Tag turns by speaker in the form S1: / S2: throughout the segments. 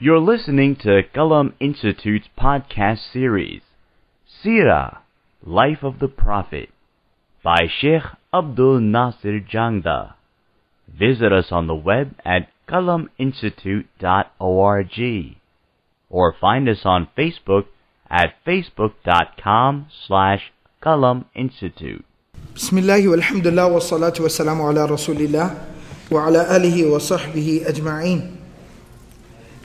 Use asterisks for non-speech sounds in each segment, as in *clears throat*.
S1: You're listening to Kalam Institute's podcast series, Sira, Life of the Prophet, by Sheikh Abdul Nasir Jangda. Visit us on the web at kalaminstitute.org or find us on Facebook at facebook.com slash Kalam Institute.
S2: Bismillah wa salatu wa salamu ala rasulillah wa ala alihi wa sahbihi ajma'in.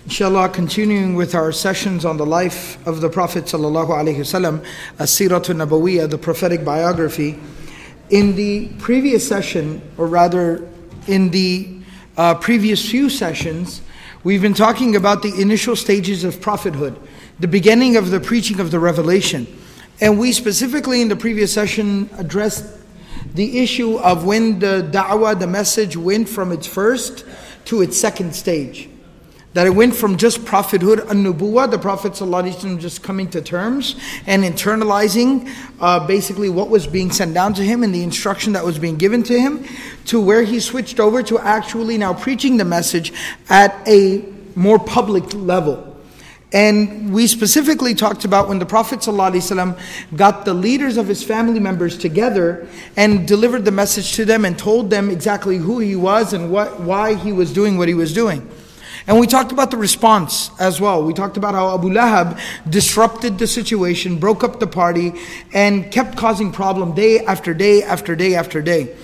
S2: Inshallah, continuing with our sessions on the life of the Prophet wasallam, As-Siratul Nabawiyah, the prophetic biography. In the previous session, or rather, in the uh, previous few sessions, we've been talking about the initial stages of prophethood, the beginning of the preaching of the revelation. And we specifically in the previous session addressed the issue of when the da'wah, the message, went from its first to its second stage. That it went from just prophethood, an-nubuwah, the Prophet ﷺ just coming to terms and internalizing uh, basically what was being sent down to him and the instruction that was being given to him, to where he switched over to actually now preaching the message at a more public level. And we specifically talked about when the Prophet ﷺ got the leaders of his family members together and delivered the message to them and told them exactly who he was and what, why he was doing what he was doing. And we talked about the response as well. We talked about how Abu Lahab disrupted the situation, broke up the party, and kept causing problem day after day after day after day.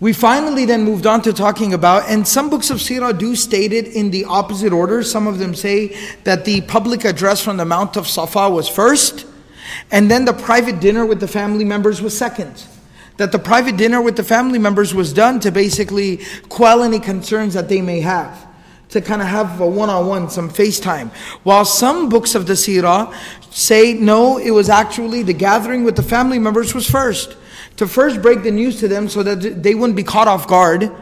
S2: We finally then moved on to talking about, and some books of Sirah do state it in the opposite order. Some of them say that the public address from the Mount of Safa was first, and then the private dinner with the family members was second. That the private dinner with the family members was done to basically quell any concerns that they may have. To kind of have a one on one, some FaceTime. While some books of the Sirah say no, it was actually the gathering with the family members was first to first break the news to them so that they wouldn't be caught off guard.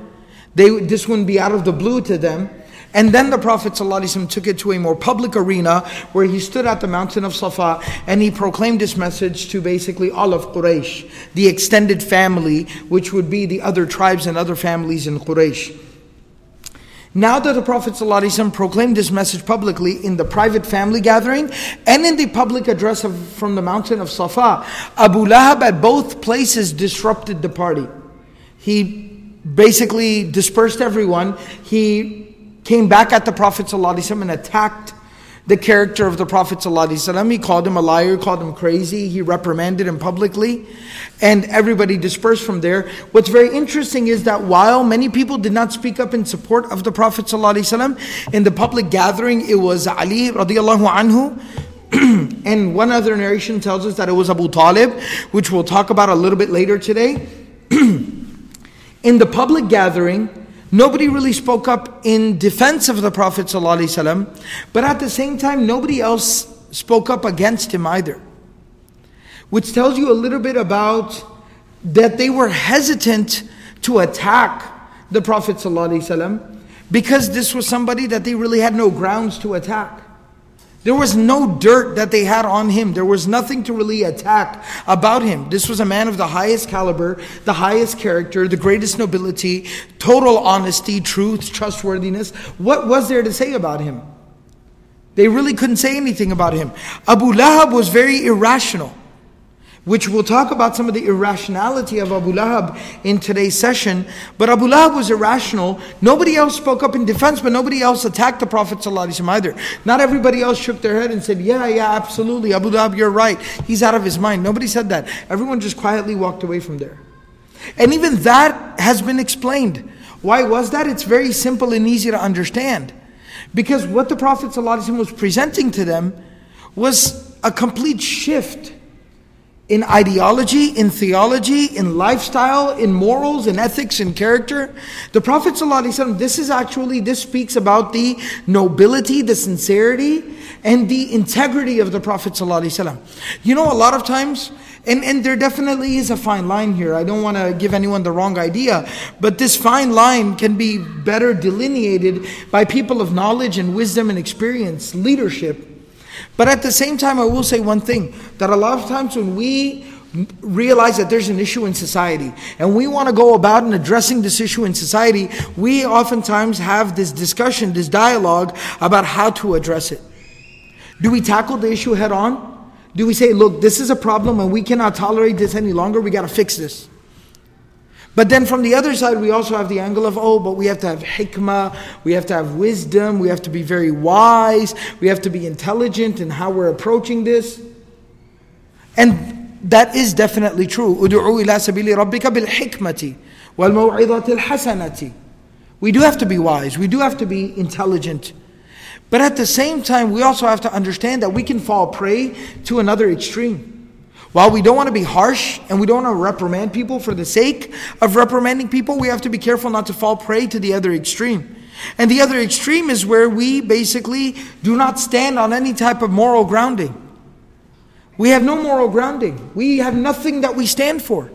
S2: They, this wouldn't be out of the blue to them. And then the Prophet ﷺ took it to a more public arena where he stood at the mountain of Safa and he proclaimed this message to basically all of Quraysh, the extended family, which would be the other tribes and other families in Quraysh. Now that the Prophet ﷺ proclaimed this message publicly in the private family gathering and in the public address of, from the mountain of Safa, Abu Lahab at both places disrupted the party. He basically dispersed everyone. He came back at the Prophet ﷺ and attacked the character of the Prophet ﷺ. He called him a liar, called him crazy, he reprimanded him publicly, and everybody dispersed from there. What's very interesting is that while many people did not speak up in support of the Prophet ﷺ, in the public gathering it was Ali radiallahu anhu, *clears throat* and one other narration tells us that it was Abu Talib, which we'll talk about a little bit later today. *clears throat* in the public gathering, Nobody really spoke up in defense of the Prophet ﷺ, but at the same time, nobody else spoke up against him either. Which tells you a little bit about that they were hesitant to attack the Prophet ﷺ because this was somebody that they really had no grounds to attack. There was no dirt that they had on him. There was nothing to really attack about him. This was a man of the highest caliber, the highest character, the greatest nobility, total honesty, truth, trustworthiness. What was there to say about him? They really couldn't say anything about him. Abu Lahab was very irrational which we'll talk about some of the irrationality of Abu Lahab in today's session. But Abu Lahab was irrational. Nobody else spoke up in defense, but nobody else attacked the Prophet ﷺ either. Not everybody else shook their head and said, Yeah, yeah, absolutely, Abu Lahab, you're right. He's out of his mind. Nobody said that. Everyone just quietly walked away from there. And even that has been explained. Why was that? It's very simple and easy to understand. Because what the Prophet ﷺ was presenting to them was a complete shift in ideology, in theology, in lifestyle, in morals, in ethics, in character. The Prophet ﷺ, this is actually, this speaks about the nobility, the sincerity, and the integrity of the Prophet ﷺ. You know, a lot of times, and, and there definitely is a fine line here. I don't want to give anyone the wrong idea, but this fine line can be better delineated by people of knowledge and wisdom and experience, leadership, but at the same time, I will say one thing that a lot of times when we realize that there's an issue in society and we want to go about and addressing this issue in society, we oftentimes have this discussion, this dialogue about how to address it. Do we tackle the issue head on? Do we say, look, this is a problem and we cannot tolerate this any longer, we got to fix this? But then from the other side, we also have the angle of, oh, but we have to have hikmah, we have to have wisdom, we have to be very wise, we have to be intelligent in how we're approaching this. And that is definitely true. Udu'u ila sabili rabbika bil hikmati wal maw'idatil hasanati. We do have to be wise, we do have to be intelligent. But at the same time, we also have to understand that we can fall prey to another extreme. While we don't want to be harsh and we don't want to reprimand people for the sake of reprimanding people, we have to be careful not to fall prey to the other extreme. And the other extreme is where we basically do not stand on any type of moral grounding. We have no moral grounding. We have nothing that we stand for.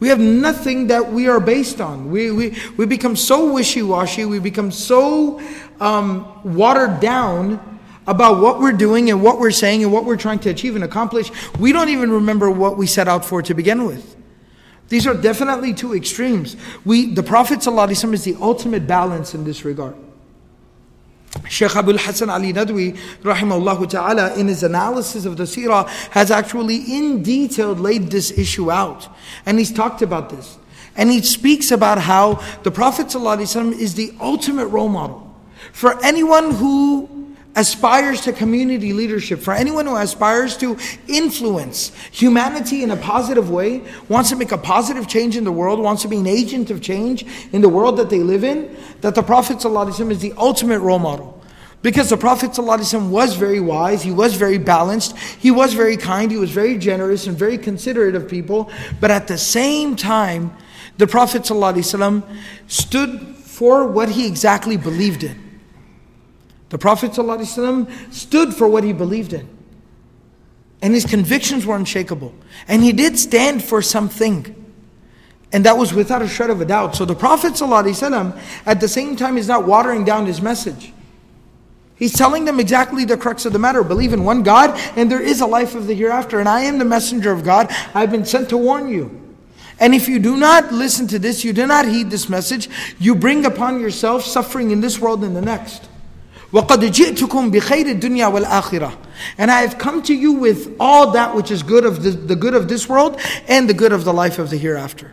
S2: We have nothing that we are based on. We, we, we become so wishy washy, we become so um, watered down about what we're doing and what we're saying and what we're trying to achieve and accomplish, we don't even remember what we set out for to begin with. These are definitely two extremes. We, the Prophet ﷺ is the ultimate balance in this regard. Sheikh Abul Hassan Ali Nadwi, rahimahullah ta'ala, in his analysis of the seerah, has actually in detail laid this issue out. And he's talked about this. And he speaks about how the Prophet ﷺ is the ultimate role model. For anyone who aspires to community leadership, for anyone who aspires to influence humanity in a positive way, wants to make a positive change in the world, wants to be an agent of change in the world that they live in, that the Prophet ﷺ is the ultimate role model. Because the Prophet ﷺ was very wise, he was very balanced, he was very kind, he was very generous and very considerate of people, but at the same time, the Prophet ﷺ stood for what he exactly believed in. The Prophet ﷺ stood for what he believed in. And his convictions were unshakable. And he did stand for something. And that was without a shred of a doubt. So the Prophet ﷺ, at the same time, is not watering down his message. He's telling them exactly the crux of the matter. Believe in one God, and there is a life of the hereafter. And I am the messenger of God. I've been sent to warn you. And if you do not listen to this, you do not heed this message, you bring upon yourself suffering in this world and the next. وَقَدْ جِئْتُكُمْ بِخَيْرِ الدُّنْيا وَالْآخِرَةِ And I have come to you with all that which is good of the, the good of this world and the good of the life of the hereafter.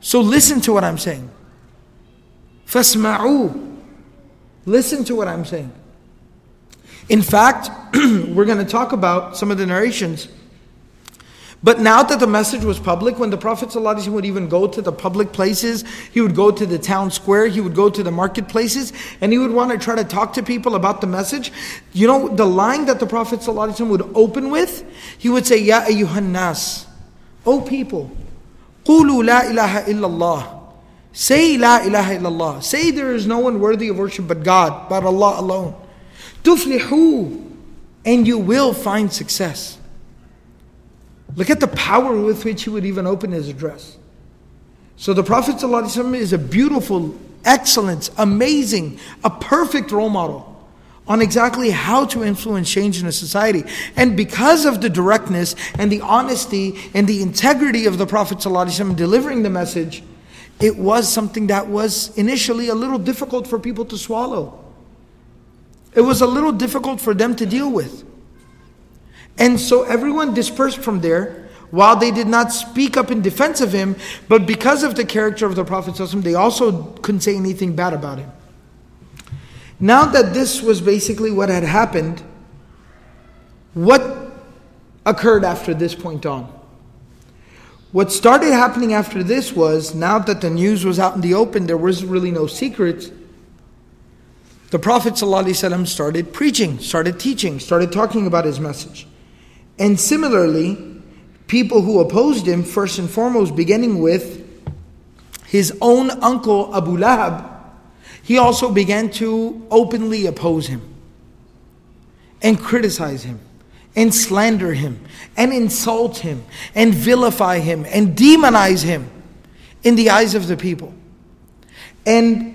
S2: So listen to what I'm saying. فَاسْمَعُوا Listen to what I'm saying. In fact, *clears throat* we're going to talk about some of the narrations but now that the message was public, when the Prophet ﷺ would even go to the public places, he would go to the town square, he would go to the marketplaces, and he would want to try to talk to people about the message. You know, the line that the Prophet ﷺ would open with, he would say, Ya ayyuhan nas, O people, qulu la ilaha illallah. Say la ilaha illallah. Say there is no one worthy of worship but God, but Allah alone. Tuflihu, and you will find success. Look at the power with which he would even open his address. So the Prophet ﷺ is a beautiful, excellent, amazing, a perfect role model on exactly how to influence change in a society. And because of the directness and the honesty and the integrity of the Prophet ﷺ delivering the message, it was something that was initially a little difficult for people to swallow. It was a little difficult for them to deal with. And so everyone dispersed from there while they did not speak up in defense of him, but because of the character of the Prophet, they also couldn't say anything bad about him. Now that this was basically what had happened, what occurred after this point on? What started happening after this was now that the news was out in the open, there was really no secret. The Prophet ﷺ started preaching, started teaching, started talking about his message. And similarly, people who opposed him, first and foremost, beginning with his own uncle Abu Lahab, he also began to openly oppose him and criticize him and slander him and insult him and vilify him and demonize him in the eyes of the people. And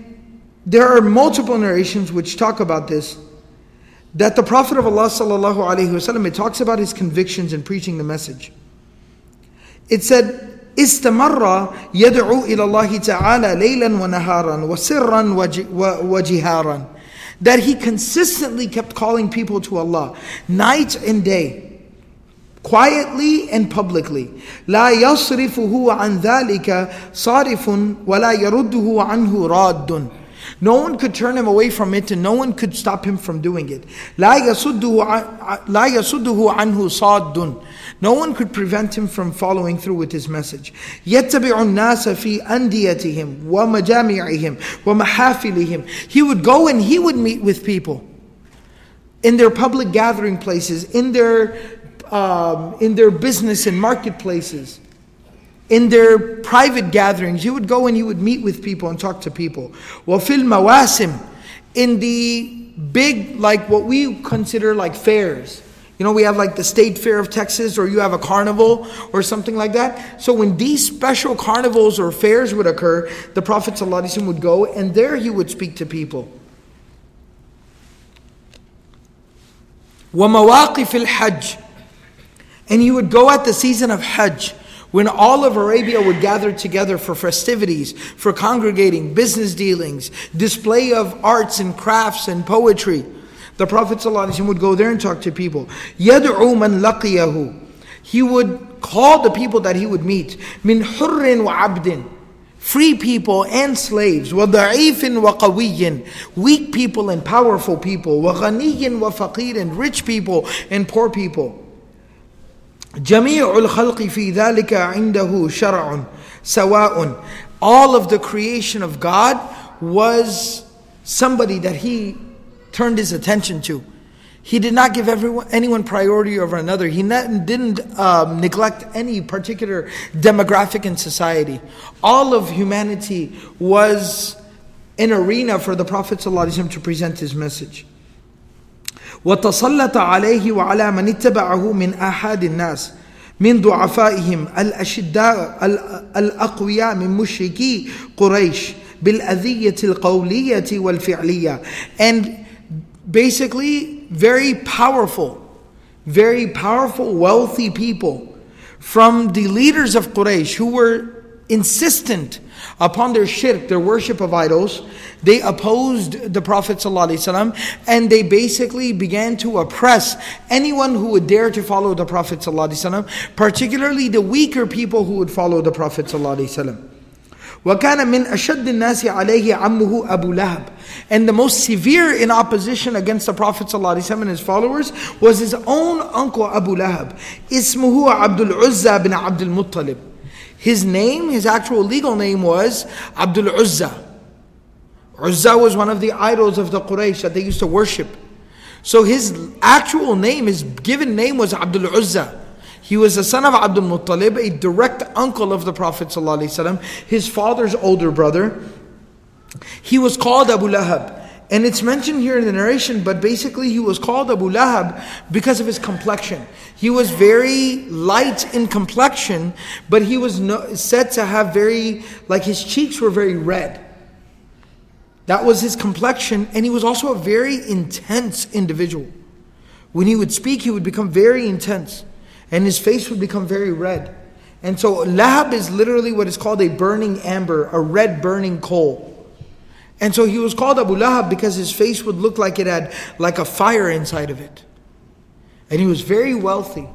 S2: there are multiple narrations which talk about this that the Prophet of Allah sallallahu alaihi wasallam it talks about his convictions in preaching the message. It said, استمر يدعو إلى الله تعالى ليلا ونهارا وسرا وجهارا that he consistently kept calling people to Allah night and day quietly and publicly لا يصرفه عن ذلك صارف ولا يرده عنه راد no one could turn him away from it and no one could stop him from doing it. لا يصده, لا يصده عنه صاد no one could prevent him from following through with his message. يتبع الناس في أنديتهم ومجامعهم ومحافلهم. He would go and he would meet with people in their public gathering places, in their um, in their business and marketplaces, in their private gatherings. He would go and he would meet with people and talk to people. وفي المواسم, in the big like what we consider like fairs. You know, we have like the State Fair of Texas, or you have a carnival or something like that. So when these special carnivals or fairs would occur, the Prophet ﷺ would go, and there he would speak to people. وَمَوَاقِفِ الْحَجِّ And he would go at the season of Hajj, when all of Arabia would gather together for festivities, for congregating, business dealings, display of arts and crafts and poetry. The Prophet ﷺ would go there and talk to people. يَدْعُو مَنْ لَقِيَهُ He would call the people that he would meet. مِنْ حُرٍ وَعَبْدٍ Free people and slaves. وَضَعِيفٍ وَقَوِيٍّ Weak people and powerful people. وَغَنِيٍّ وَفَقِيرٍ Rich people and poor people. جميع الخلق في ذلك عنده شرع سواء all of the creation of God was somebody that he turned his attention to. He did not give everyone, anyone priority over another. He not, didn't um, neglect any particular demographic in society. All of humanity was an arena for the Prophet ﷺ to present his message. وتسلط عليه وعلى من اتبعه من آحاد الناس من ضعفائهم الأشداء الأقوياء من مشركي قريش بالأذية القولية والفعلية. And basically very powerful, very powerful, wealthy people from the leaders of Quraysh who were insistent upon their shirk, their worship of idols. They opposed the Prophet ﷺ and they basically began to oppress anyone who would dare to follow the Prophet ﷺ, particularly the weaker people who would follow the Prophet ﷺ. وكان من أشد الناس عليه عمه أبو لهب and the most severe in opposition against the Prophet ﷺ and his followers was his own uncle Abu Lahab. اسمه Abdul Uzza bin Abdul Muttalib. his name, his actual legal name was Abdul Uzza. Uzza was one of the idols of the Quraysh that they used to worship. So his actual name, his given name was Abdul Uzza. He was the son of Abdul Muttalib, a direct uncle of the Prophet ﷺ, his father's older brother. He was called Abu Lahab. And it's mentioned here in the narration, but basically he was called Abu Lahab because of his complexion. He was very light in complexion, but he was no, said to have very, like his cheeks were very red. That was his complexion, and he was also a very intense individual. When he would speak, he would become very intense and his face would become very red. And so lahab is literally what is called a burning amber, a red burning coal. And so he was called Abu Lahab because his face would look like it had like a fire inside of it. And he was very wealthy,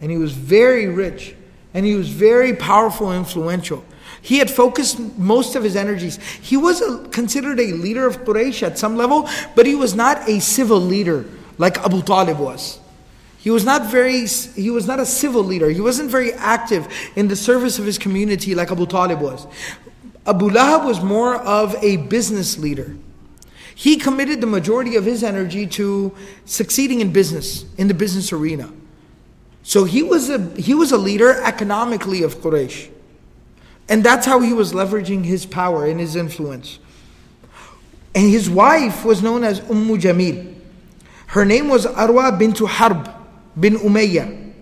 S2: and he was very rich, and he was very powerful and influential. He had focused most of his energies. He was a, considered a leader of Quraysh at some level, but he was not a civil leader like Abu Talib was. He was not very, he was not a civil leader. He wasn't very active in the service of his community like Abu Talib was. Abu Lahab was more of a business leader. He committed the majority of his energy to succeeding in business, in the business arena. So he was a, he was a leader economically of Quraysh. And that's how he was leveraging his power and his influence. And his wife was known as Umm Jamil. Her name was Arwa bint Harb bin Umayyah,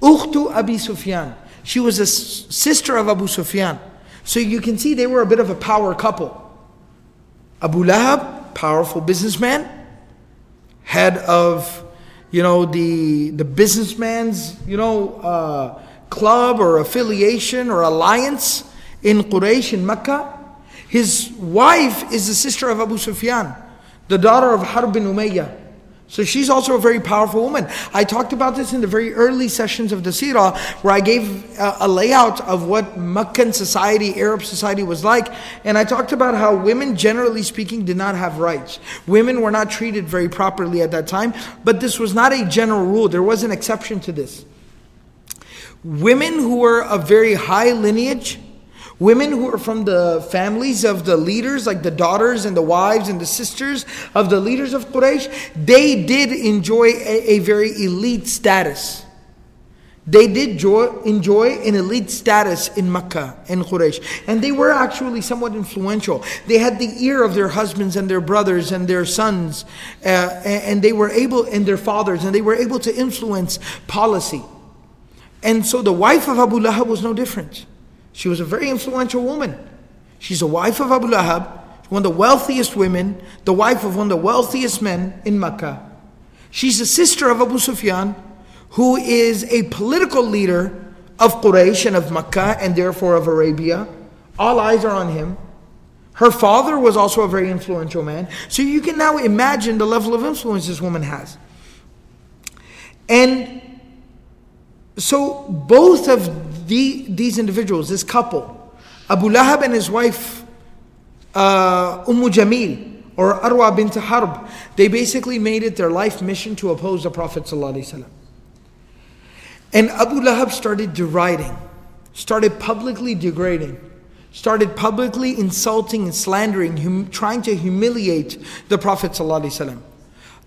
S2: Ukhtu Abi Sufyan. She was a sister of Abu Sufyan. So you can see they were a bit of a power couple. Abu Lahab, powerful businessman, head of, you know, the the businessman's, you know, uh, club or affiliation or alliance in Quraysh in Mecca. His wife is the sister of Abu Sufyan, the daughter of Harb bin Umayyah. So she's also a very powerful woman. I talked about this in the very early sessions of the Sirah, where I gave a, a, layout of what Meccan society, Arab society was like. And I talked about how women, generally speaking, did not have rights. Women were not treated very properly at that time, but this was not a general rule. There was an exception to this. Women who were of very high lineage, Women who are from the families of the leaders, like the daughters and the wives and the sisters of the leaders of Quraysh, they did enjoy a, a very elite status. They did joy, enjoy an elite status in Mecca and Quraysh. And they were actually somewhat influential. They had the ear of their husbands and their brothers and their sons, uh, and they were able, and their fathers, and they were able to influence policy. And so the wife of Abu Lahab was no different. She was a very influential woman. She's a wife of Abu Lahab, one of the wealthiest women, the wife of one of the wealthiest men in Mecca. She's the sister of Abu Sufyan, who is a political leader of Quraysh and of Mecca and therefore of Arabia. All eyes are on him. Her father was also a very influential man. So you can now imagine the level of influence this woman has. And so both of the, these individuals, this couple, Abu Lahab and his wife, uh, Umm Jamil, or Arwa bint Harb, they basically made it their life mission to oppose the Prophet. ﷺ. And Abu Lahab started deriding, started publicly degrading, started publicly insulting and slandering, hum, trying to humiliate the Prophet. ﷺ.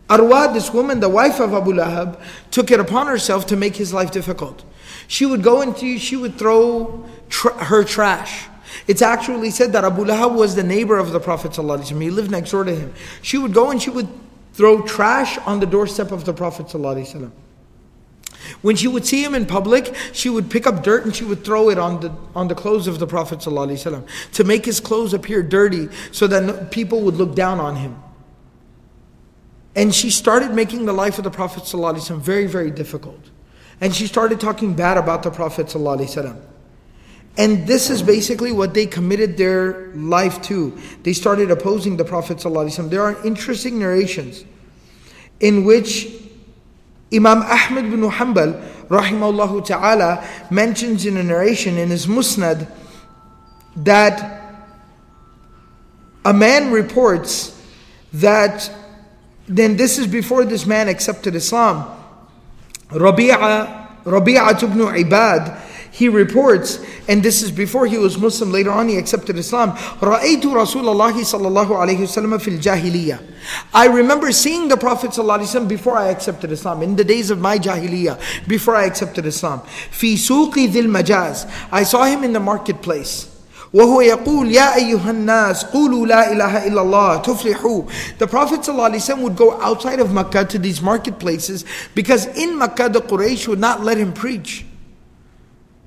S2: Arwa, this woman, the wife of Abu Lahab, took it upon herself to make his life difficult. She would go into, she would throw her trash. It's actually said that Abu Lahab was the neighbor of the Prophet ﷺ. He lived next door to him. She would go and she would throw trash on the doorstep of the Prophet ﷺ. When she would see him in public, she would pick up dirt and she would throw it on the, on the clothes of the Prophet ﷺ to make his clothes appear dirty so that people would look down on him. And she started making the life of the Prophet ﷺ very, very difficult. And she started talking bad about the Prophet ﷺ. And this is basically what they committed their life to. They started opposing the Prophet ﷺ. There are interesting narrations in which Imam Ahmad bin Hanbal, rahimahullah ta'ala, mentions in a narration in his Musnad that a man reports that then this is before this man accepted Islam. Rabi'a, Rabi'a ibn Ibad, he reports, and this is before he was Muslim, later on he accepted Islam. رَأَيْتُ رَسُولَ اللَّهِ صَلَّى اللَّهُ عَلَيْهِ وسلم فِي الْجَاهِلِيَّةِ I remember seeing the Prophet ﷺ before I accepted Islam, in the days of my Jahiliyyah, before I accepted Islam. فِي سُوقِ ذِي الْمَجَازِ I saw him in the marketplace. وهو يقول يا أيها الناس قولوا لا إله إلا الله تفلحوا The Prophet ﷺ would go outside of Makkah to these marketplaces because in Makkah the Quraysh would not let him preach.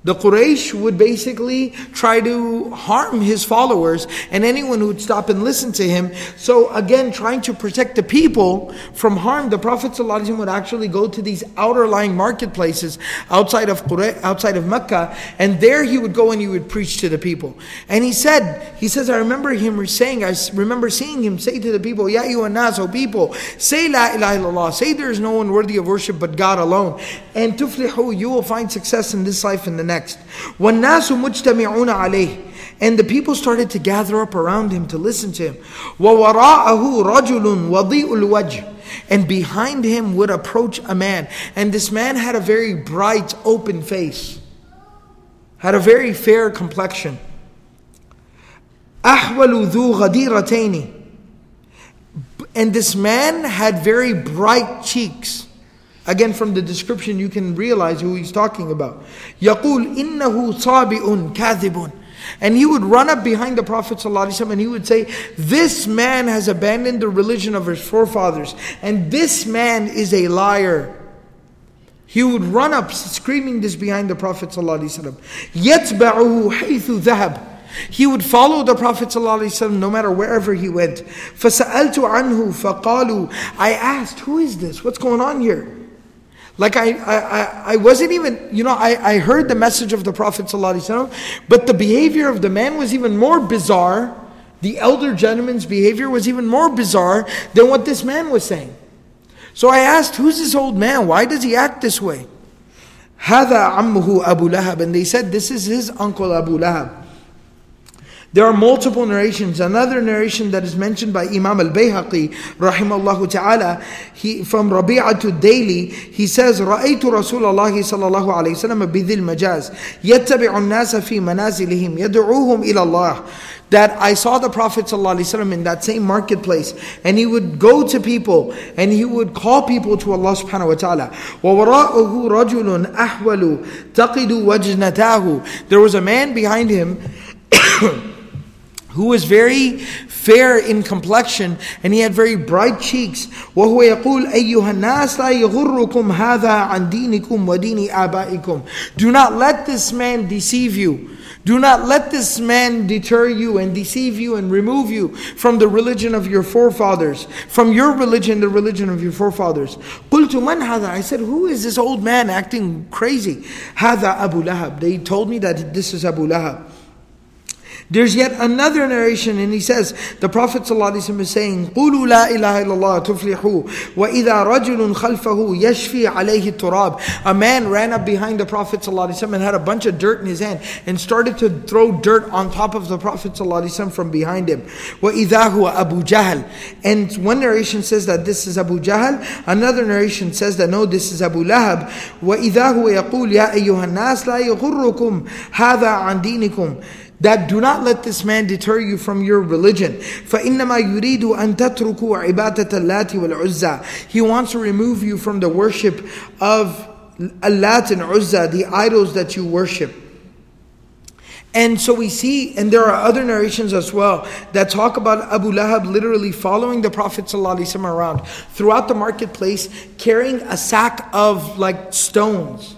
S2: The Quraysh would basically try to harm his followers and anyone who would stop and listen to him. So again, trying to protect the people from harm, the Prophet ﷺ would actually go to these outer lying marketplaces outside of Quraysh, outside of Mecca, and there he would go and he would preach to the people. And he said, he says, I remember him saying, I remember seeing him say to the people, Ya nas, O people, say La ilaha illallah, say there is no one worthy of worship but God alone. And tuflihu, you will find success in this life and the next next. وَالنَّاسُ مُجْتَمِعُونَ عَلَيْهِ and the people started to gather up around him to listen to him. وَوَرَاءَهُ رَجُلٌ وَضِيءُ الْوَجْهِ And behind him would approach a man. And this man had a very bright, open face. Had a very fair complexion. أَحْوَلُ ذُو غَدِيرَتَيْنِ And this man had very bright cheeks. Again, from the description, you can realize who he's talking about. يقول إنه صابئ كاذب and he would run up behind the Prophet ﷺ and he would say, This man has abandoned the religion of his forefathers, and this man is a liar. He would run up screaming this behind the Prophet ﷺ. يَتْبَعُهُ حَيْثُ ذَهَبَ he would follow the Prophet ﷺ no matter wherever he went. فَسَأَلْتُ عَنْهُ فَقَالُوا I asked, who is this? What's going on here? Like I, I, I wasn't even, you know, I, I heard the message of the Prophet ﷺ, but the behavior of the man was even more bizarre. The elder gentleman's behavior was even more bizarre than what this man was saying. So I asked, who's this old man? Why does he act this way? هذا عمه أبو لهب and they said this is his uncle Abu Lahab. There are multiple narrations. Another narration that is mentioned by Imam al-Bayhaqi, rahimahullah ta'ala, he, from ad-Dili, he says, رَأَيْتُ Rasul Allah صَلَى اللَّهُ عَلَيْهِ وسلم بِذِي الْمَجَازِ يَتَّبِعُ النَّاسَ فِي مَنَازِلِهِمْ يَدْعُوهُمْ إِلَى اللَّهِ that I saw the Prophet ﷺ in that same marketplace and he would go to people and he would call people to Allah subhanahu wa ta'ala. وَوَرَاءُهُ رَجُلٌ أَحْوَلُ تَقِدُ وَجْنَتَاهُ There was a man behind him *coughs* who was very fair in complexion and he had very bright cheeks وهو يقول أيها الناس لا يغركم هذا عن دينكم ودين آبائكم Do not let this man deceive you do not let this man deter you and deceive you and remove you from the religion of your forefathers, from your religion, the religion of your forefathers. قلت من هذا? I said, who is this old man acting crazy? هذا Abu Lahab. They told me that this is Abu Lahab. There's yet another narration, and he says, the Prophet ﷺ is saying, قُولُوا لَا إِلَهَ إِلَّا اللَّهِ تُفْلِحُوا وَإِذَا رَجُلٌ خَلْفَهُ يَشْفِي عَلَيْهِ التُّرَابِ A man ran up behind the Prophet ﷺ and had a bunch of dirt in his hand and started to throw dirt on top of the Prophet ﷺ from behind him. وَإِذَا هُوَ أَبُو جَهَلٍ And one narration says that this is Abu Jahl, another narration says that no, this is Abu Lahab. وَإِذَا هُوَ يَقُولُ يَا أَيُّهَا النَّاسِ لَا يَغُرُّكُمْ هَذَا عَنْ دِينِكُمْ that do not let this man deter you from your religion. فَإِنَّمَا يُرِيدُ أَن تَتْرُكُوا عِبَادَةَ اللَّاتِ وَالْعُزَّى He wants to remove you from the worship of Allat and Uzza, the idols that you worship. And so we see, and there are other narrations as well that talk about Abu Lahab literally following the Prophet ﷺ around throughout the marketplace, carrying a sack of like stones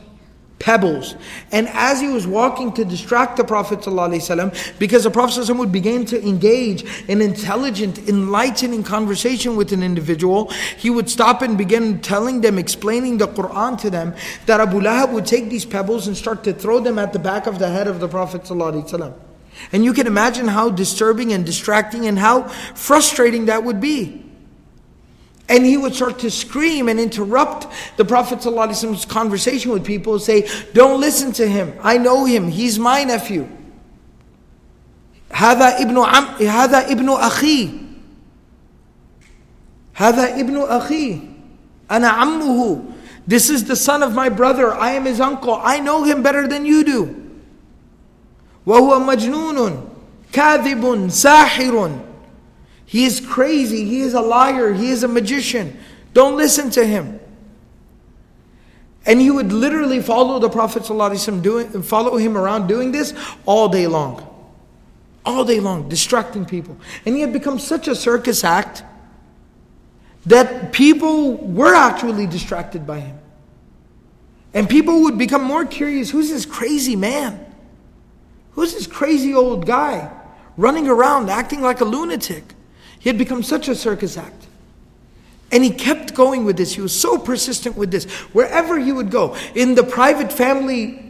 S2: pebbles. And as he was walking to distract the Prophet ﷺ, because the Prophet ﷺ would begin to engage in intelligent, enlightening conversation with an individual, he would stop and begin telling them, explaining the Quran to them, that Abu Lahab would take these pebbles and start to throw them at the back of the head of the Prophet ﷺ. And you can imagine how disturbing and distracting and how frustrating that would be. And he would start to scream and interrupt the Prophet ﷺ's conversation with people and say, Don't listen to him. I know him. He's my nephew. هذا ابن عم هذا ابن أخي هذا ابن أخي أنا عمه This is the son of my brother. I am his uncle. I know him better than you do. وهو مجنون كاذب ساحر he is crazy. He is a liar. He is a magician. Don't listen to him. And he would literally follow the Prophet doing, follow him around doing this all day long. All day long, distracting people. And he had become such a circus act that people were actually distracted by him. And people would become more curious who's this crazy man? Who's this crazy old guy running around acting like a lunatic? He had become such a circus act. And he kept going with this. He was so persistent with this. Wherever he would go, in the private family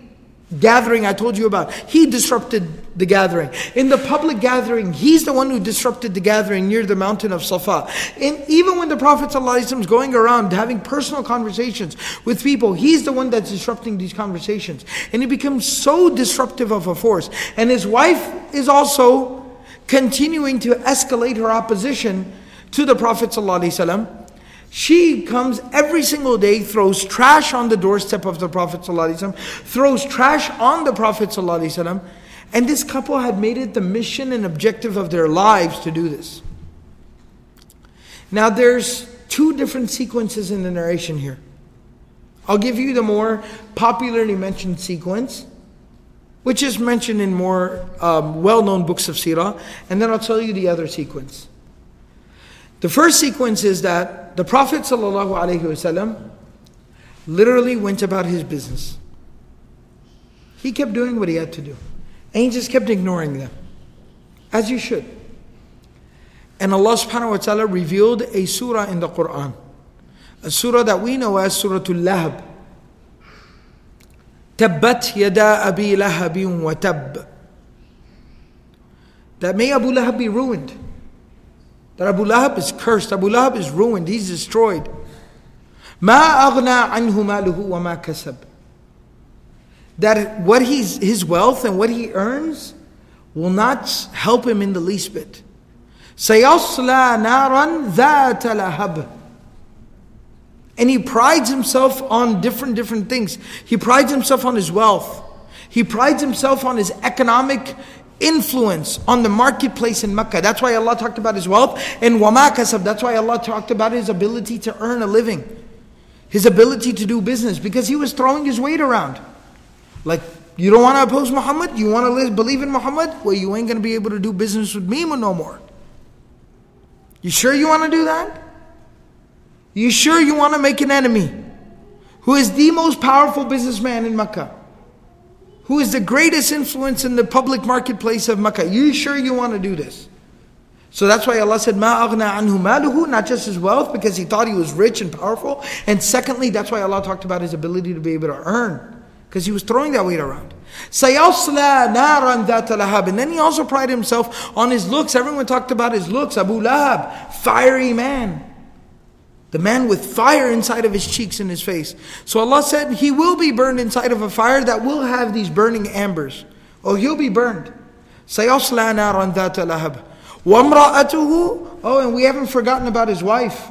S2: gathering I told you about, he disrupted the gathering. In the public gathering, he's the one who disrupted the gathering near the mountain of Safa. And even when the Prophet is going around having personal conversations with people, he's the one that's disrupting these conversations. And he becomes so disruptive of a force. And his wife is also continuing to escalate her opposition to the Prophet ﷺ. She comes every single day, throws trash on the doorstep of the Prophet ﷺ, throws trash on the Prophet ﷺ, and this couple had made it the mission and objective of their lives to do this. Now there's two different sequences in the narration here. I'll give you the more popularly mentioned sequence, which is mentioned in more um, well known books of Sirah, and then I'll tell you the other sequence. The first sequence is that the Prophet ﷺ literally went about his business. He kept doing what he had to do. Just kept ignoring them. As you should. And Allah subhanahu wa ta'ala revealed a surah in the Quran. A surah that we know as Surah Al-Lahab. تبت يدا أبي لهب وتب that may Abu Lahab be ruined. That Abu Lahab is cursed, Abu Lahab is ruined, he's destroyed. ما أغنى عنه ماله وما كسب. That what he's, his wealth and what he earns will not help him in the least bit. سيصلى نارا ذات لهب. and he prides himself on different different things. He prides himself on his wealth. He prides himself on his economic influence on the marketplace in Mecca. That's why Allah talked about his wealth. And wama kasab, that's why Allah talked about his ability to earn a living. His ability to do business because he was throwing his weight around. Like, you don't want to oppose Muhammad? You want to believe in Muhammad? Well, you ain't going to be able to do business with me no more. You sure you want to do that? You sure you want to make an enemy who is the most powerful businessman in Mecca? who is the greatest influence in the public marketplace of Makkah. You sure you want to do this? So that's why Allah said, Ma aghna anhu maluhu, not just his wealth, because he thought he was rich and powerful. And secondly, that's why Allah talked about his ability to be able to earn, because he was throwing that weight around. Sayasla naran lahab. And then he also prided himself on his looks. Everyone talked about his looks. Abu Lahab, fiery man. The man with fire inside of his cheeks and his face. So Allah said, He will be burned inside of a fire that will have these burning ambers. Oh, he'll be burned. سَيَصْلَى نَارًا ذَاتَ لَهَبٍ وَامْرَأَتُهُ Oh, and we haven't forgotten about his wife.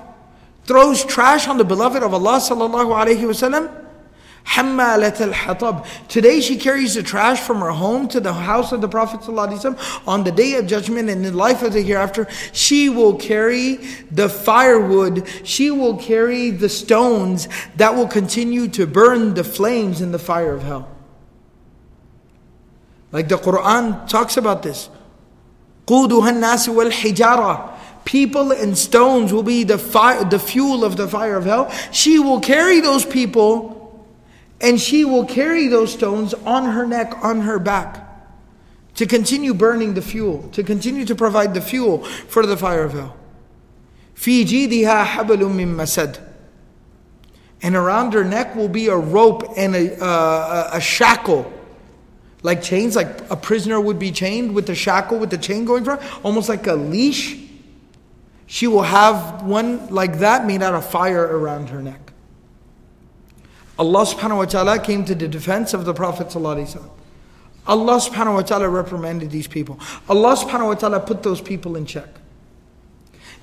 S2: Throws trash on the beloved of Allah sallallahu alayhi wasallam. حمالة الحطب. Today she carries the trash from her home to the house of the Prophet ﷺ. On the day of judgment and in the life of the hereafter, she will carry the firewood, she will carry the stones that will continue to burn the flames in the fire of hell. Like the Quran talks about this. قُودُهَا النَّاسِ وَالْحِجَارَةِ People and stones will be the, fire, the fuel of the fire of hell. She will carry those people and she will carry those stones on her neck, on her back, to continue burning the fuel, to continue to provide the fuel for the fire of hell. في جيدها حبل من مسد and around her neck will be a rope and a, uh, a shackle like chains like a prisoner would be chained with the shackle with the chain going from almost like a leash she will have one like that made out of fire around her neck Allah subhanahu wa ta'ala came to the defense of the Prophet Allah subhanahu wa ta'ala reprimanded these people. Allah subhanahu wa ta'ala put those people in check.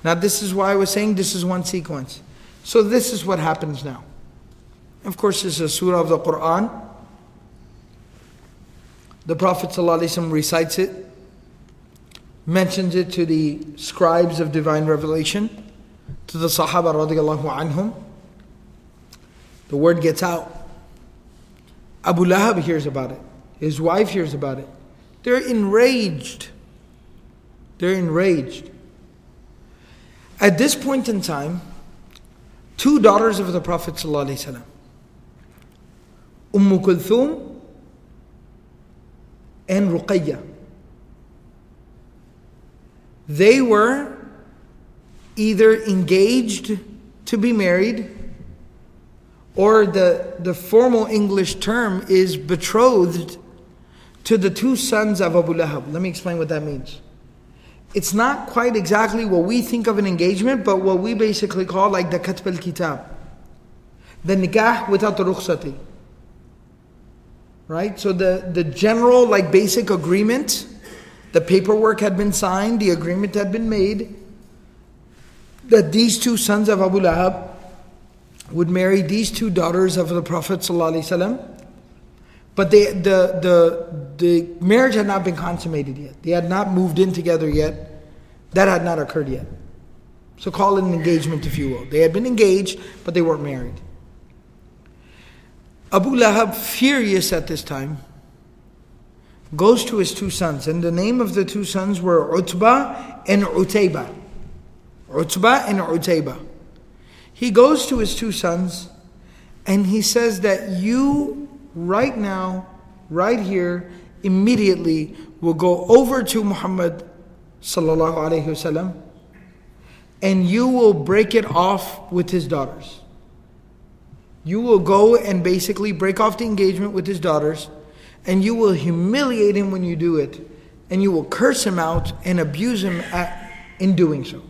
S2: Now this is why I was saying this is one sequence. So this is what happens now. Of course, this is a surah of the Quran. The Prophet ﷺ recites it, mentions it to the scribes of divine revelation, to the Sahaba radiallahu anhum. The word gets out. Abu Lahab hears about it. His wife hears about it. They're enraged. They're enraged. At this point in time, two daughters of the Prophet ﷺ, Umm Kulthum and Ruqayya, they were either engaged to be married or the, the formal English term is betrothed to the two sons of Abu Lahab. Let me explain what that means. It's not quite exactly what we think of an engagement, but what we basically call like the katb al-kitab. The nikah without the rukhsati. Right? So the, the general like basic agreement, the paperwork had been signed, the agreement had been made, that these two sons of Abu Lahab would marry these two daughters of the Prophet ﷺ. But they, the, the, the marriage had not been consummated yet. They had not moved in together yet. That had not occurred yet. So call it an engagement, if you will. They had been engaged, but they weren't married. Abu Lahab, furious at this time, goes to his two sons. And the name of the two sons were Utbah and Utayba. Utbah and Utayba. He goes to his two sons and he says that you, right now, right here, immediately will go over to Muhammad sallallahu alaihi wasallam and you will break it off with his daughters. you will go and basically break off the engagement with his daughters, and you will humiliate him when you do it, and you will curse him out and abuse him at, in doing so.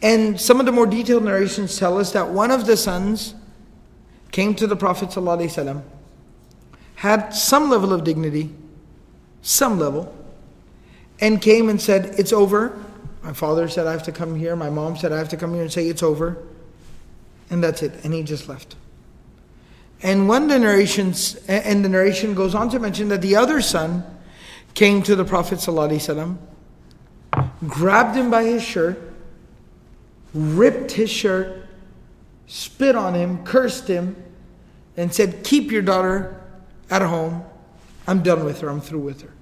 S2: And some of the more detailed narrations tell us that one of the sons came to the Prophet ﷺ, had some level of dignity, some level, and came and said, It's over. My father said, I have to come here. My mom said, I have to come here and say, It's over. And that's it. And he just left. And one the narrations, and the narration goes on to mention that the other son came to the Prophet ﷺ, grabbed him by his shirt, ripped his shirt, spit on him, cursed him, and said, Keep your daughter at home. I'm done with her. I'm through with her.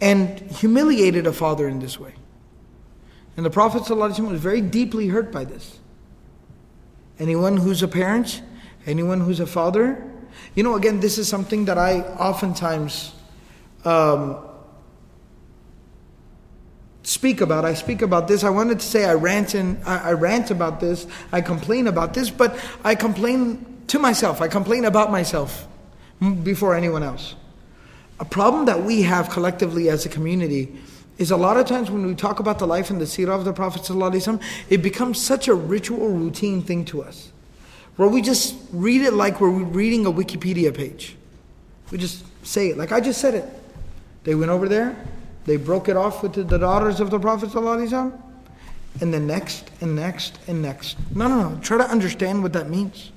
S2: And humiliated a father in this way. And the Prophet was very deeply hurt by this. Anyone who's a parent, anyone who's a father, you know, again, this is something that I oftentimes um, speak about. I speak about this. I wanted to say I rant and I, I rant about this. I complain about this, but I complain to myself. I complain about myself before anyone else. A problem that we have collectively as a community is a lot of times when we talk about the life and the seerah of the Prophet it becomes such a ritual, routine thing to us. Where we just read it like we're reading a Wikipedia page. We just say it, like I just said it. They went over there, they broke it off with the, daughters of the Prophet ﷺ, and the next, and next, and next. No, no, no. Try to understand what that means.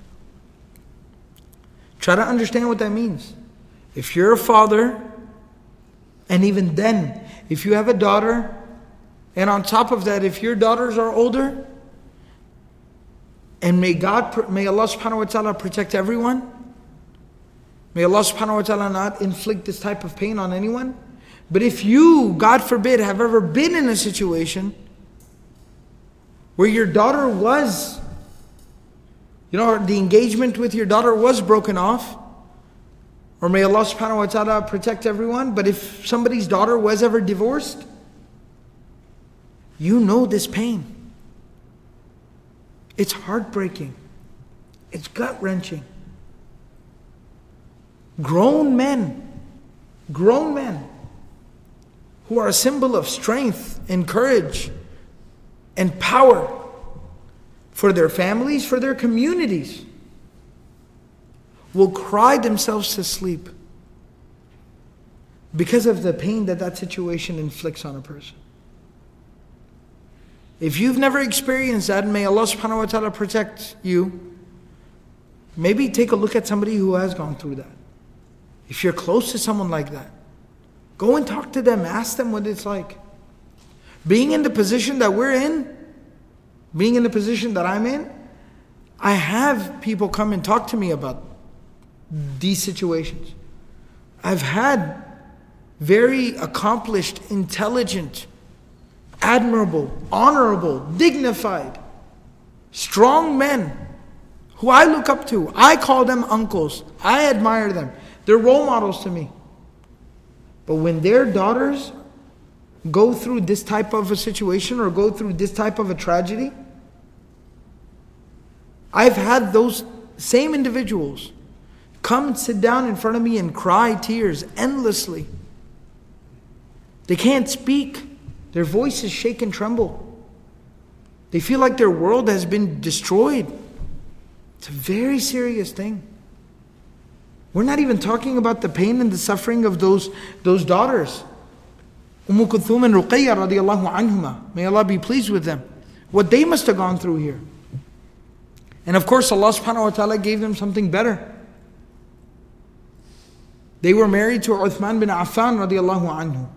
S2: Try to understand what that means. If you're a father, and even then, if you have a daughter, and on top of that, if your daughters are older, and may God, may Allah subhanahu wa ta'ala protect everyone, may Allah subhanahu wa ta'ala not inflict this type of pain on anyone. But if you, God forbid, have ever been in a situation where your daughter was, you know, the engagement with your daughter was broken off, or may Allah subhanahu wa ta'ala protect everyone, but if somebody's daughter was ever divorced, you know this pain. It's heartbreaking. It's gut wrenching. Grown men, grown men who are a symbol of strength and courage and power for their families, for their communities, will cry themselves to sleep because of the pain that that situation inflicts on a person. If you've never experienced that, may Allah subhanahu wa ta'ala protect you. Maybe take a look at somebody who has gone through that. If you're close to someone like that, Go and talk to them, ask them what it's like. Being in the position that we're in, being in the position that I'm in, I have people come and talk to me about these situations. I've had very accomplished, intelligent, admirable, honorable, dignified, strong men who I look up to. I call them uncles. I admire them. They're role models to me. But when their daughters go through this type of a situation or go through this type of a tragedy, I've had those same individuals come sit down in front of me and cry tears endlessly. They can't speak, their voices shake and tremble. They feel like their world has been destroyed. It's a very serious thing. We're not even talking about the pain and the suffering of those, those daughters. Umm Kulthum and Ruqayya radiallahu anhuma. May Allah be pleased with them. What they must have gone through here. And of course, Allah subhanahu wa ta'ala gave them something better. They were married to Uthman bin Affan radiallahu anhu.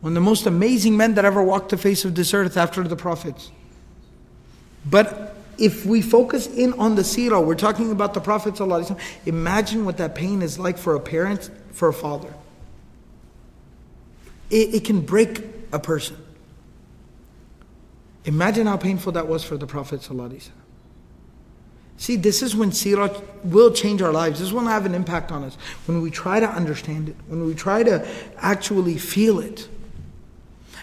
S2: One of the most amazing men that ever walked the face of this earth after the prophets. But if we focus in on the seerah, we're talking about the Prophet imagine what that pain is like for a parent, for a father. It, it can break a person. Imagine how painful that was for the Prophet. See, this is when seerah will change our lives. This will have an impact on us. When we try to understand it, when we try to actually feel it.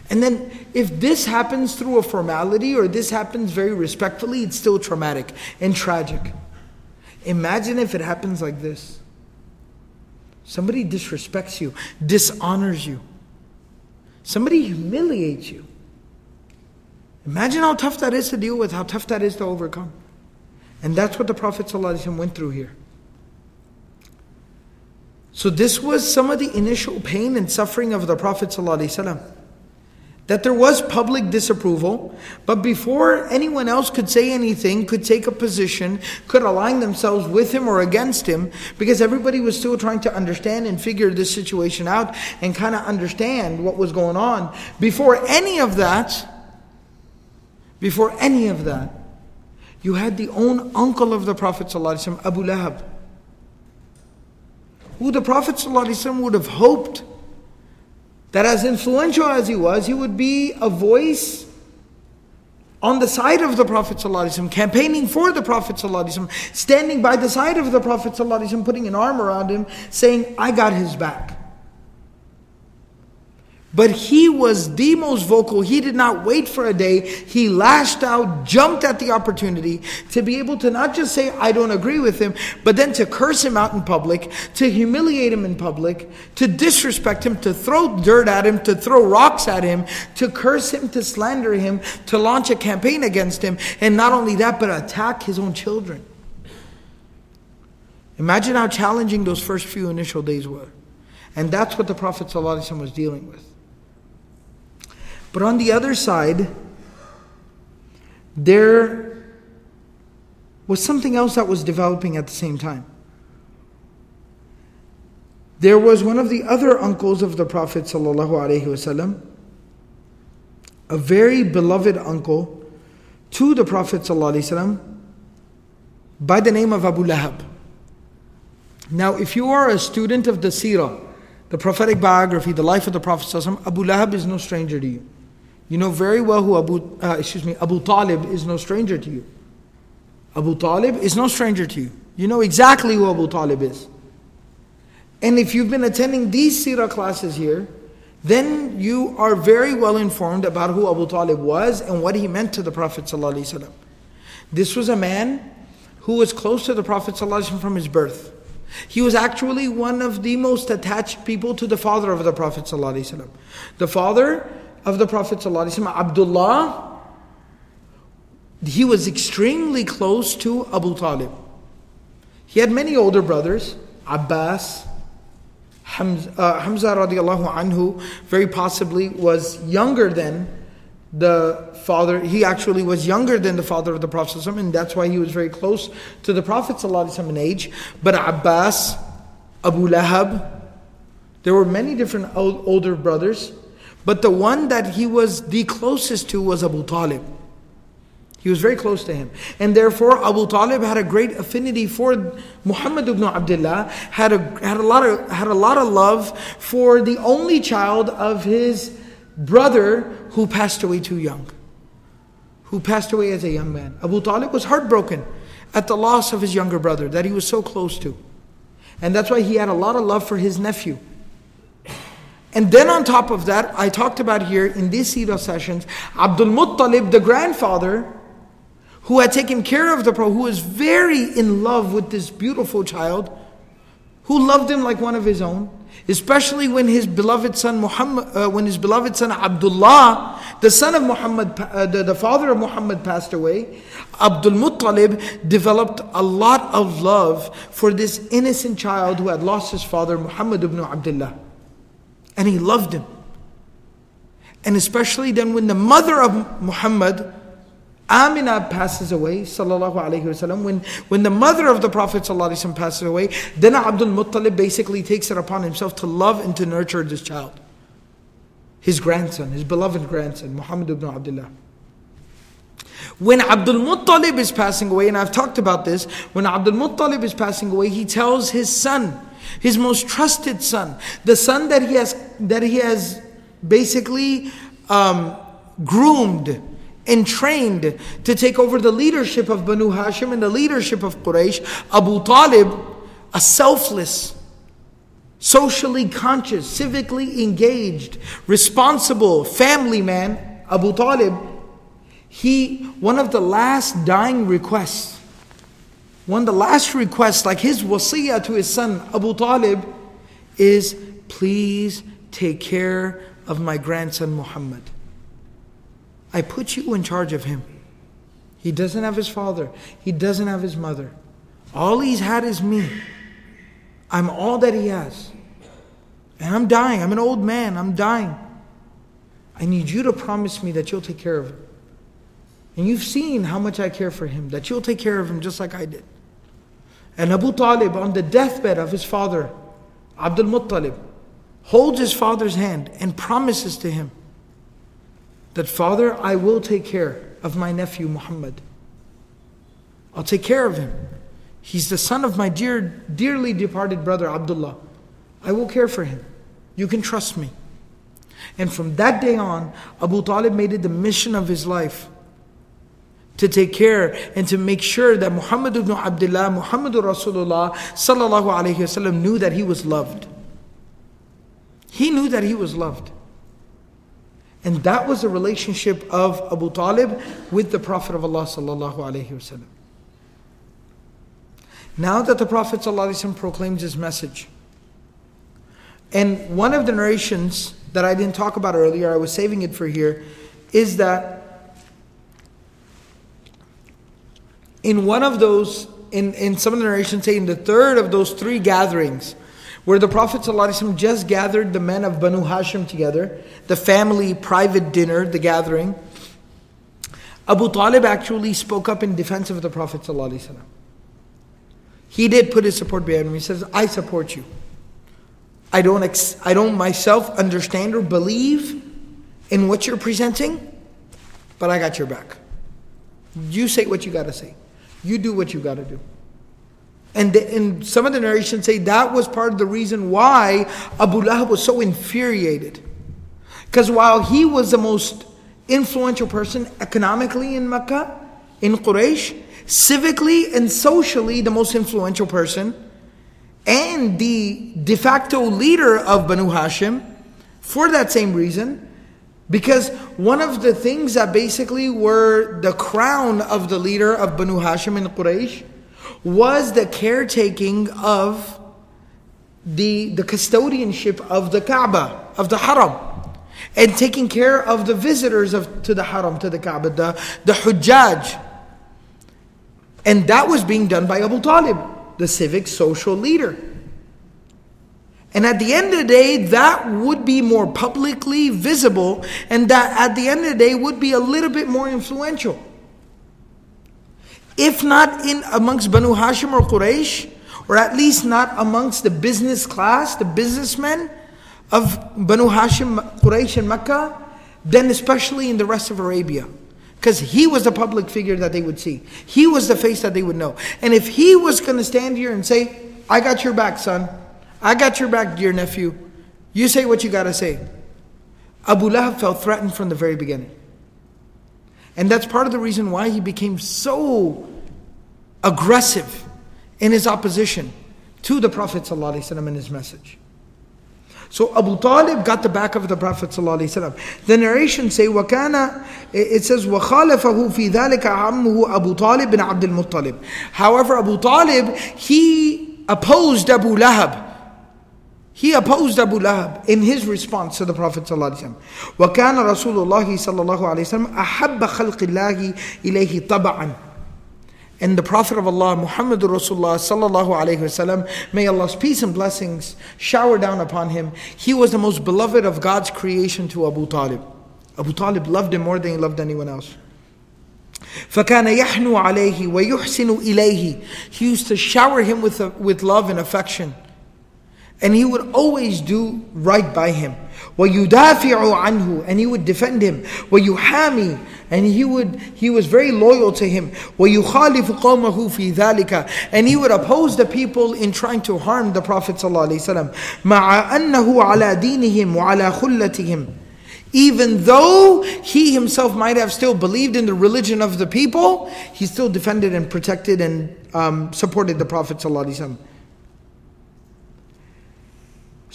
S2: And then if this happens through a formality or this happens very respectfully, it's still traumatic and tragic. Imagine if it happens like this. Somebody disrespects you, dishonors you. Somebody humiliates you. Imagine how tough that is to deal with, how tough that is to overcome. And that's what the Prophet ﷺ went through here. So, this was some of the initial pain and suffering of the Prophet. ﷺ that there was public disapproval, but before anyone else could say anything, could take a position, could align themselves with him or against him, because everybody was still trying to understand and figure this situation out and kind of understand what was going on. Before any of that, before any of that, you had the own uncle of the Prophet ﷺ, Abu Lahab, who the Prophet ﷺ would have hoped that as influential as he was, he would be a voice on the side of the Prophet ﷺ, campaigning for the Prophet ﷺ, standing by the side of the Prophet ﷺ, putting an arm around him, saying, I got his back. But he was the most vocal. He did not wait for a day. He lashed out, jumped at the opportunity to be able to not just say, I don't agree with him, but then to curse him out in public, to humiliate him in public, to disrespect him, to throw dirt at him, to throw rocks at him, to curse him, to slander him, to launch a campaign against him, and not only that, but attack his own children. Imagine how challenging those first few initial days were. And that's what the Prophet ﷺ was dealing with. But on the other side, there was something else that was developing at the same time. There was one of the other uncles of the Prophet ﷺ, a very beloved uncle to the Prophet ﷺ, by the name of Abu Lahab. Now, if you are a student of the Sirah, the prophetic biography, the life of the Prophet ﷺ, Abu Lahab is no stranger to you. You know very well who Abu, uh, excuse me, Abu Talib is no stranger to you. Abu Talib is no stranger to you. You know exactly who Abu Talib is. And if you've been attending these seerah classes here, then you are very well informed about who Abu Talib was and what he meant to the Prophet ﷺ. This was a man who was close to the Prophet ﷺ from his birth. He was actually one of the most attached people to the father of the Prophet ﷺ. The father of the Prophet ﷺ, Abdullah, he was extremely close to Abu Talib. He had many older brothers, Abbas, Hamza, uh, Hamza anhu, very possibly was younger than the father. He actually was younger than the father of the Prophet and that's why he was very close to the Prophet ﷺ in age. But Abbas, Abu Lahab, there were many different old, older brothers. But the one that he was the closest to was Abu Talib. He was very close to him. And therefore, Abu Talib had a great affinity for Muhammad ibn Abdullah, had a, had, a lot of, had a lot of love for the only child of his brother who passed away too young, who passed away as a young man. Abu Talib was heartbroken at the loss of his younger brother that he was so close to. And that's why he had a lot of love for his nephew. And then on top of that, I talked about here in these Sirah sessions, Abdul Muttalib, the grandfather, who had taken care of the Prophet, who was very in love with this beautiful child, who loved him like one of his own, especially when his beloved son Muhammad, uh, when his beloved son Abdullah, the son of Muhammad, uh, the, the father of Muhammad passed away, Abdul Muttalib developed a lot of love for this innocent child who had lost his father, Muhammad ibn Abdullah. And he loved him. And especially then when the mother of Muhammad, Amina passes away, sallallahu alayhi wasallam, when, when the mother of the Prophet sallallahu passes away, then Abdul Muttalib basically takes it upon himself to love and to nurture this child. His grandson, his beloved grandson, Muhammad ibn Abdullah. When Abdul Muttalib is passing away, and I've talked about this, when Abdul Muttalib is passing away, he tells his son, his most trusted son, the son that he has that he has basically um, groomed and trained to take over the leadership of Banu Hashim and the leadership of Quraysh, Abu Talib, a selfless, socially conscious, civically engaged, responsible family man, Abu Talib, he, one of the last dying requests, one of the last requests, like his wasiyah to his son Abu Talib, is please take care of my grandson Muhammad. I put you in charge of him. He doesn't have his father, he doesn't have his mother. All he's had is me. I'm all that he has. And I'm dying. I'm an old man. I'm dying. I need you to promise me that you'll take care of him. And you've seen how much I care for him, that you'll take care of him just like I did. And Abu Talib, on the deathbed of his father, Abdul Muttalib, holds his father's hand and promises to him that, Father, I will take care of my nephew Muhammad. I'll take care of him. He's the son of my dear, dearly departed brother Abdullah. I will care for him. You can trust me. And from that day on, Abu Talib made it the mission of his life to take care and to make sure that Muhammad ibn Abdullah, Muhammad Rasulullah sallallahu alayhi wasallam knew that he was loved. He knew that he was loved. And that was the relationship of Abu Talib with the Prophet of Allah sallallahu alayhi wasallam. Now that the Prophet ﷺ proclaims his message, and one of the narrations that I didn't talk about earlier, I was saving it for here, is that in one of those, in, in some of the narrations say in the third of those three gatherings, where the Prophet ﷺ just gathered the men of Banu Hashim together, the family private dinner, the gathering, Abu Talib actually spoke up in defense of the Prophet ﷺ. He did put his support behind him. He says, I support you. I don't, ex- I don't myself understand or believe in what you're presenting, but I got your back. You say what you got to say. You do what you got to do. And, the, and some of the narrations say that was part of the reason why Abu Lahab was so infuriated. Because while he was the most influential person economically in Mecca, in Quraysh, civically and socially the most influential person, and the de facto leader of Banu Hashim for that same reason. Because one of the things that basically were the crown of the leader of Banu Hashim in Quraysh was the caretaking of the, the custodianship of the Kaaba, of the Haram, and taking care of the visitors of, to the Haram, to the Kaaba, the, the Hujjaj. And that was being done by Abu Talib, the civic social leader. And at the end of the day, that would be more publicly visible, and that at the end of the day would be a little bit more influential. If not in amongst Banu Hashim or Quraysh, or at least not amongst the business class, the businessmen of Banu Hashim, Quraysh, and Mecca, then especially in the rest of Arabia. Because he was the public figure that they would see. He was the face that they would know. And if he was going to stand here and say, I got your back, son. I got your back, dear nephew. You say what you got to say. Abu Lahab felt threatened from the very beginning. And that's part of the reason why he became so aggressive in his opposition to the Prophet ﷺ and his message. So Abu Talib got the back of the Prophet ﷺ. The narration say, وَكَانَ It says, وَخَالَفَهُ فِي ذَلِكَ عَمُّهُ Abu Talib bin Abdul Muttalib. However, Abu Talib, he opposed Abu Lahab. He opposed Abu Lahab in his response to the Prophet ﷺ. وَكَانَ رَسُولُ اللَّهِ صَلَّى اللَّهُ عَلَيْهِ وسلم أَحَبَّ خَلْقِ اللَّهِ إِلَيْهِ طَبَعًا and the Prophet of Allah, Muhammadur Rasulullah sallallahu alayhi wasallam, may Allah's peace and blessings shower down upon him. He was the most beloved of God's creation to Abu Talib. Abu Talib loved him more than he loved anyone else. فكان يحنو عليه ويحسن إليه. He used to shower him with, with love and affection. And he would always do right by him. وَيُدَافِعُ عَنْهُ And he would defend him. وَيُحَامِي And he would he was very loyal to him. وَيُخَالِفُ قَوْمَهُ فِي ذَلِكَ And he would oppose the people in trying to harm the Prophet ﷺ. مَعَ أَنَّهُ عَلَى دِينِهِمْ وَعَلَى خُلَّتِهِمْ even though he himself might have still believed in the religion of the people, he still defended and protected and um, supported the Prophet. ﷺ.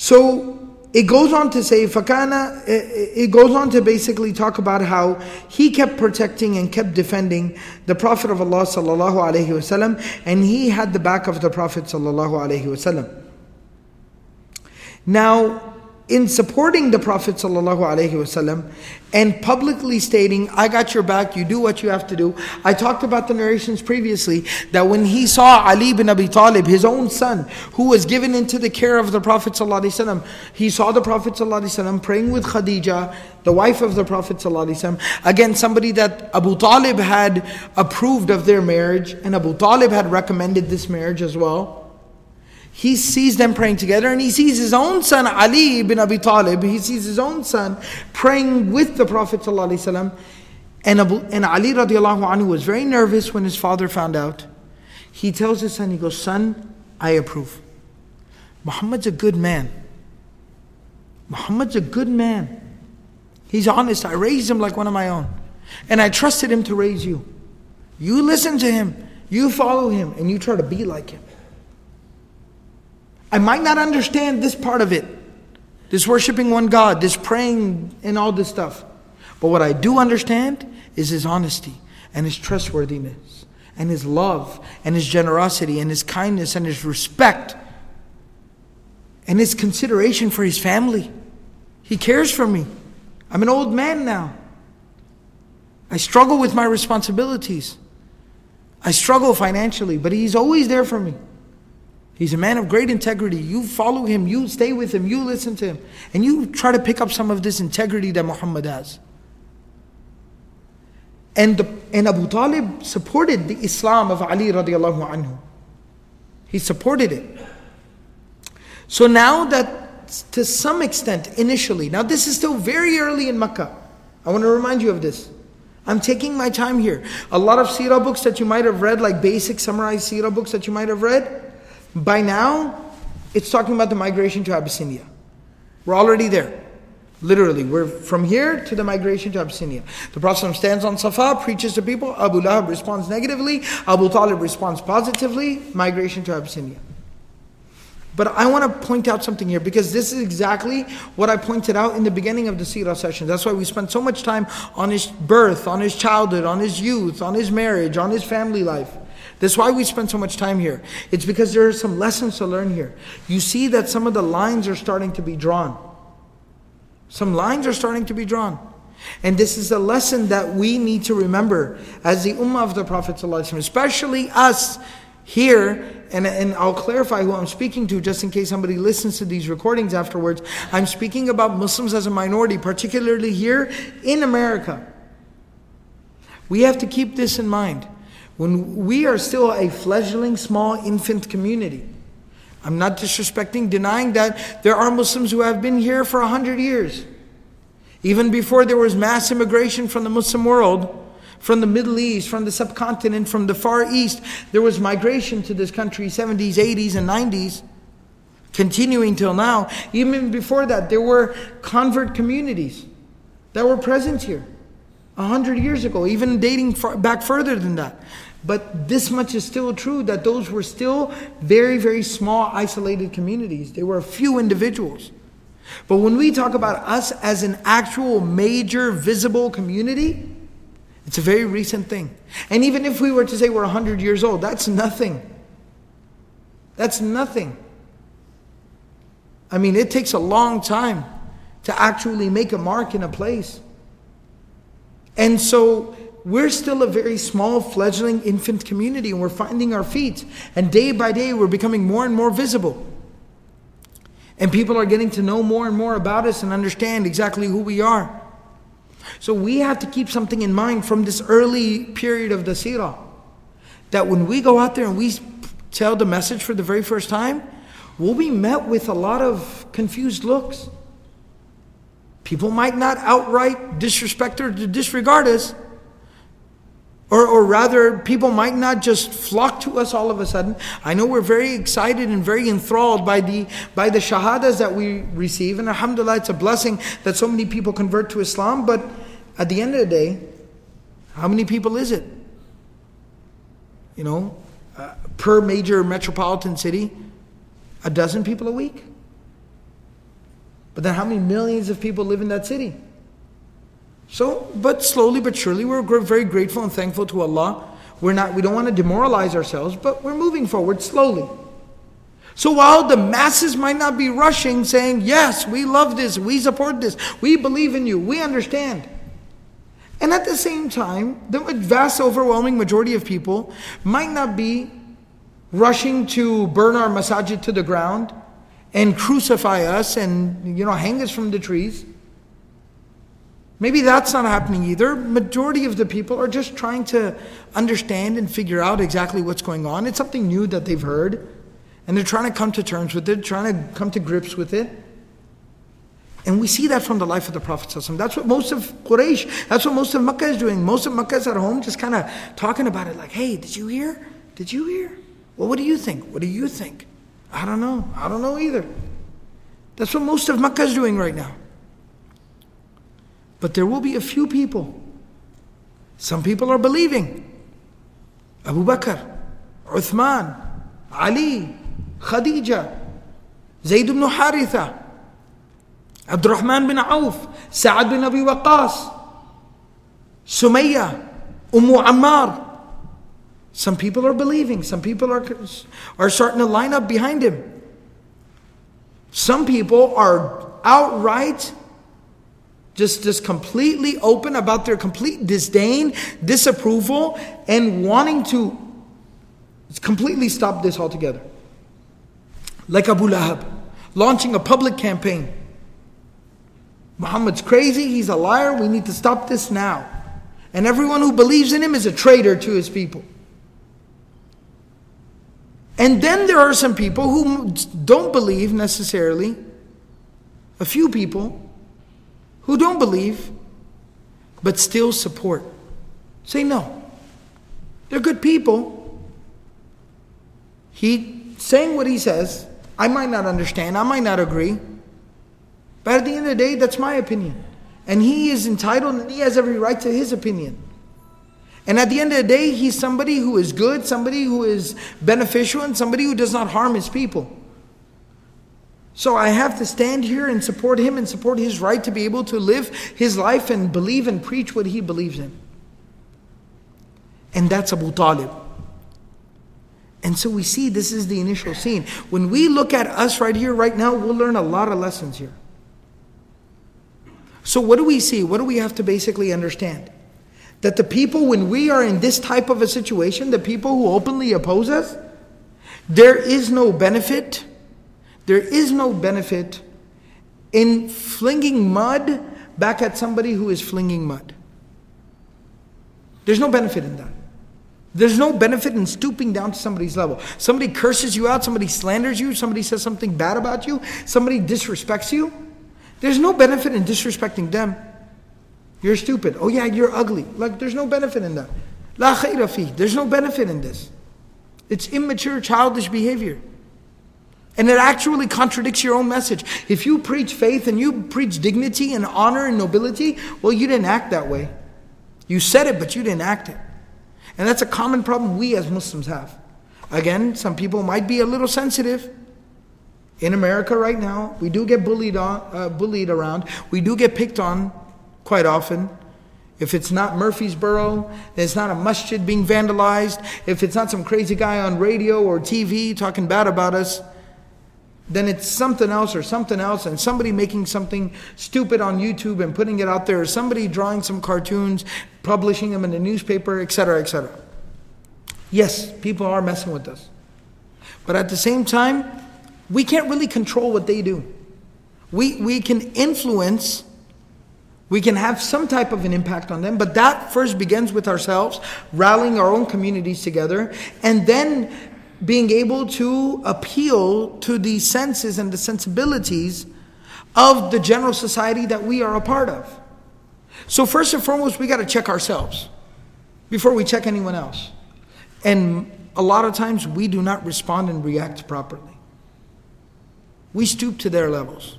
S2: So it goes on to say, Fakana, eh, eh, it goes on to basically talk about how he kept protecting and kept defending the Prophet of Allah sallallahu alaihi wasallam, and he had the back of the Prophet sallallahu alaihi wasallam. Now, in supporting the Prophet ﷺ and publicly stating, I got your back, you do what you have to do. I talked about the narrations previously that when he saw Ali bin Abi Talib, his own son, who was given into the care of the Prophet ﷺ, he saw the Prophet ﷺ praying with Khadija, the wife of the Prophet ﷺ, again, somebody that Abu Talib had approved of their marriage, and Abu Talib had recommended this marriage as well he sees them praying together and he sees his own son Ali ibn Abi Talib, he sees his own son praying with the Prophet ﷺ. And, Abu, and Ali radiallahu anhu was very nervous when his father found out. He tells his son, he goes, Son, I approve. Muhammad's a good man. Muhammad's a good man. He's honest. I raised him like one of my own. And I trusted him to raise you. You listen to him, you follow him, and you try to be like him. I might not understand this part of it, this worshiping one God, this praying and all this stuff. But what I do understand is his honesty and his trustworthiness and his love and his generosity and his kindness and his respect and his consideration for his family. He cares for me. I'm an old man now. I struggle with my responsibilities. I struggle financially, but he's always there for me. He's a man of great integrity. You follow him, you stay with him, you listen to him, and you try to pick up some of this integrity that Muhammad has. And, the, and Abu Talib supported the Islam of Ali radiallahu anhu. He supported it. So now that to some extent, initially, now this is still very early in Makkah. I want to remind you of this. I'm taking my time here. A lot of seerah books that you might have read, like basic summarized seerah books that you might have read, by now, it's talking about the migration to Abyssinia. We're already there. Literally, we're from here to the migration to Abyssinia. The Prophet stands on Safa, preaches to people. Abu Lahab responds negatively. Abu Talib responds positively. Migration to Abyssinia. But I want to point out something here because this is exactly what I pointed out in the beginning of the Sirah session. That's why we spent so much time on his birth, on his childhood, on his youth, on his marriage, on his family life. That's why we spend so much time here. It's because there are some lessons to learn here. You see that some of the lines are starting to be drawn. Some lines are starting to be drawn. And this is a lesson that we need to remember as the Ummah of the Prophet, especially us here. And, and I'll clarify who I'm speaking to just in case somebody listens to these recordings afterwards. I'm speaking about Muslims as a minority, particularly here in America. We have to keep this in mind when we are still a fledgling, small infant community. I'm not disrespecting, denying that there are Muslims who have been here for a hundred years. Even before there was mass immigration from the Muslim world, from the Middle East, from the subcontinent, from the Far East, there was migration to this country, 70s, 80s, and 90s, continuing till now. Even before that, there were convert communities that were present here a hundred years ago, even dating far, back further than that. But this much is still true that those were still very, very small, isolated communities. They were a few individuals. But when we talk about us as an actual major visible community, it's a very recent thing. And even if we were to say we're 100 years old, that's nothing. That's nothing. I mean, it takes a long time to actually make a mark in a place. And so we're still a very small, fledgling infant community and we're finding our feet. And day by day, we're becoming more and more visible. And people are getting to know more and more about us and understand exactly who we are. So we have to keep something in mind from this early period of the seerah. That when we go out there and we tell the message for the very first time, we'll be met with a lot of confused looks. People might not outright disrespect or disregard us, or, or rather, people might not just flock to us all of a sudden. I know we're very excited and very enthralled by the, by the shahadas that we receive. And alhamdulillah, it's a blessing that so many people convert to Islam. But at the end of the day, how many people is it? You know, uh, per major metropolitan city, a dozen people a week. But then how many millions of people live in that city? So, but slowly but surely, we're very grateful and thankful to Allah. We're not, we don't want to demoralize ourselves, but we're moving forward slowly. So while the masses might not be rushing saying, yes, we love this, we support this, we believe in you, we understand. And at the same time, the vast overwhelming majority of people might not be rushing to burn our masajid to the ground and crucify us and you know hang us from the trees. Maybe that's not happening either. Majority of the people are just trying to understand and figure out exactly what's going on. It's something new that they've heard, and they're trying to come to terms with it, trying to come to grips with it. And we see that from the life of the Prophet. That's what most of Quraysh, that's what most of Makkah is doing. Most of Makkah is at home just kind of talking about it like, hey, did you hear? Did you hear? Well, what do you think? What do you think? I don't know. I don't know either. That's what most of Makkah is doing right now. But there will be a few people. Some people are believing. Abu Bakr, Uthman, Ali, Khadija, Zayd ibn Haritha, Abdurrahman bin Auf, Sa'ad bin Abi Waqqas, Sumayya, Ummu Ammar. Some people are believing, some people are, are starting to line up behind him. Some people are outright just, just completely open about their complete disdain, disapproval, and wanting to completely stop this altogether. Like Abu Lahab, launching a public campaign. Muhammad's crazy, he's a liar, we need to stop this now. And everyone who believes in him is a traitor to his people. And then there are some people who don't believe necessarily, a few people who don't believe but still support. Say no. They're good people. He saying what he says, I might not understand, I might not agree. But at the end of the day, that's my opinion. And he is entitled and he has every right to his opinion. And at the end of the day, he's somebody who is good, somebody who is beneficial, and somebody who does not harm his people. So I have to stand here and support him and support his right to be able to live his life and believe and preach what he believes in. And that's Abu Talib. And so we see this is the initial scene. When we look at us right here, right now, we'll learn a lot of lessons here. So, what do we see? What do we have to basically understand? That the people, when we are in this type of a situation, the people who openly oppose us, there is no benefit there is no benefit in flinging mud back at somebody who is flinging mud. There's no benefit in that. There's no benefit in stooping down to somebody's level. Somebody curses you out, somebody slanders you, somebody says something bad about you, somebody disrespects you. There's no benefit in disrespecting them. You're stupid. Oh yeah, you're ugly. Like there's no benefit in that. La khayra fi. There's no benefit in this. It's immature, childish behavior. And it actually contradicts your own message. If you preach faith and you preach dignity and honor and nobility, well, you didn't act that way. You said it, but you didn't act it. And that's a common problem we as Muslims have. Again, some people might be a little sensitive. In America right now, we do get bullied on, uh, bullied around. We do get picked on quite often. If it's not Murfreesboro, it's not a masjid being vandalized, if it's not some crazy guy on radio or TV talking bad about us, then it's something else or something else, and somebody making something stupid on YouTube and putting it out there, or somebody drawing some cartoons, publishing them in the newspaper, etc., etc. Yes, people are messing with us. But at the same time, we can't really control what they do. We, we can influence, we can have some type of an impact on them, but that first begins with ourselves, rallying our own communities together, and then being able to appeal to the senses and the sensibilities of the general society that we are a part of. So, first and foremost, we got to check ourselves before we check anyone else. And a lot of times we do not respond and react properly. We stoop to their levels.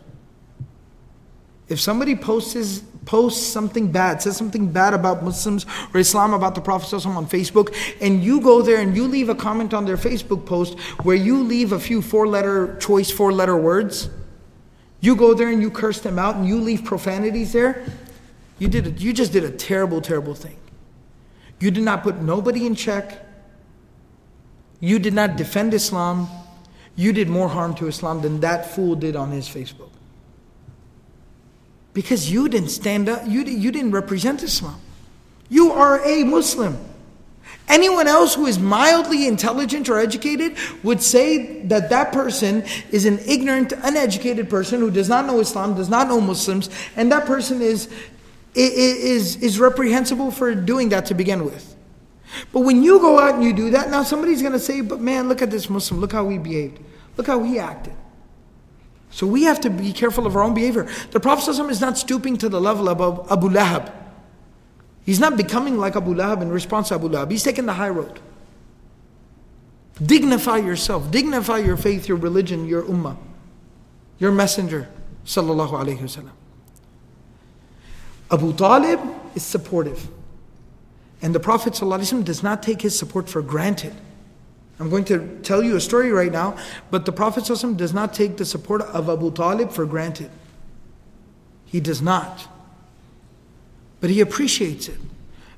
S2: If somebody posts posts something bad, says something bad about Muslims or Islam about the Prophet on Facebook, and you go there and you leave a comment on their Facebook post where you leave a few four letter choice, four letter words, You go there and you curse them out and you leave profanities there. You did a, you just did a terrible, terrible thing. You did not put nobody in check. You did not defend Islam. You did more harm to Islam than that fool did on his Facebook. Because you didn't stand up, you, you didn't represent Islam. You are a Muslim. Anyone else who is mildly intelligent or educated would say that that person is an ignorant, uneducated person who does not know Islam, does not know Muslims, and that person is, is, is reprehensible for doing that to begin with. But when you go out and you do that, now somebody's going to say, but man, look at this Muslim, look how he behaved, look how he acted. So we have to be careful of our own behavior. The Prophet ﷺ is not stooping to the level of Abu Lahab. He's not becoming like Abu Lahab in response to Abu Lahab. He's taking the high road. Dignify yourself, dignify your faith, your religion, your ummah, your messenger. Sallallahu Alaihi Wasallam. Abu Talib is supportive. And the Prophet ﷺ does not take his support for granted. I'm going to tell you a story right now, but the Prophet does not take the support of Abu Talib for granted. He does not. But he appreciates it.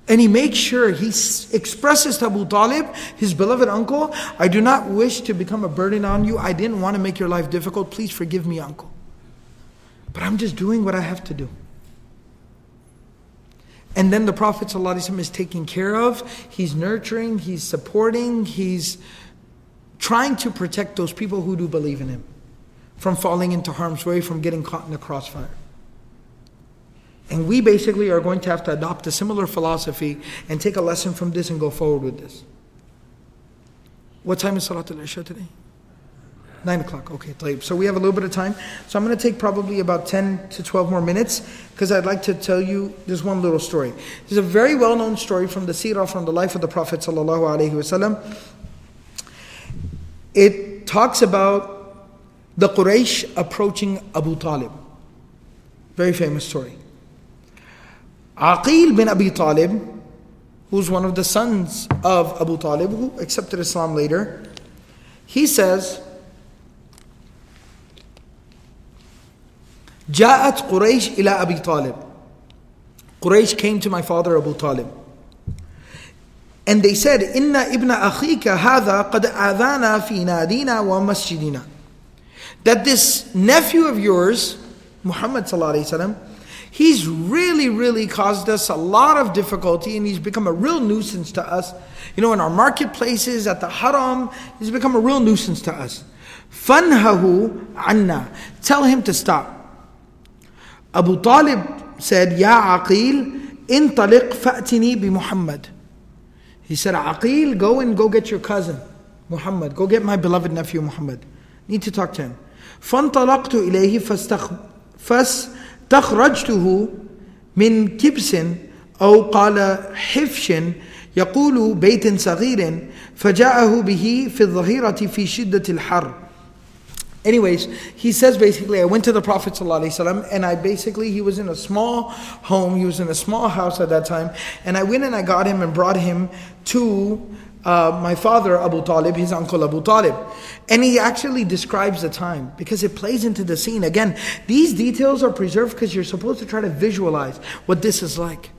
S2: And he makes sure he expresses to Abu Talib, his beloved uncle, I do not wish to become a burden on you. I didn't want to make your life difficult. Please forgive me, uncle. But I'm just doing what I have to do. And then the Prophet ﷺ is taking care of, he's nurturing, he's supporting, he's trying to protect those people who do believe in him from falling into harm's way, from getting caught in the crossfire. And we basically are going to have to adopt a similar philosophy and take a lesson from this and go forward with this. What time is Salat al-Isha today? Nine o'clock, okay. So we have a little bit of time. So I'm going to take probably about 10 to 12 more minutes because I'd like to tell you this one little story. This is a very well known story from the seerah, from the life of the Prophet. It talks about the Quraysh approaching Abu Talib. Very famous story. Aqil bin Abi Talib, who's one of the sons of Abu Talib, who accepted Islam later, he says, جاءت قريش إلى أبي طالب Quraysh came to my father Abu Talib and they said إن ابن أخيك هذا قد آذانا في نادينا ومسجدنا that this nephew of yours Muhammad صلى الله عليه وسلم he's really really caused us a lot of difficulty and he's become a real nuisance to us you know in our marketplaces at the haram he's become a real nuisance to us فَنْهَهُ عَنَّا tell him to stop أبو طالب سأل يا عقيل انطلق فأتني بمحمد. He said عقيل go and go get your cousin محمد go get my beloved nephew محمد need to talk to him. فانطلقت إليه فاستخرجته من كبس أو قال حفش يقول بيت صغير فجاءه به في الظهيرة في شدة الحر. Anyways, he says basically, I went to the Prophet and I basically, he was in a small home, he was in a small house at that time, and I went and I got him and brought him to uh, my father Abu Talib, his uncle Abu Talib. And he actually describes the time because it plays into the scene. Again, these details are preserved because you're supposed to try to visualize what this is like.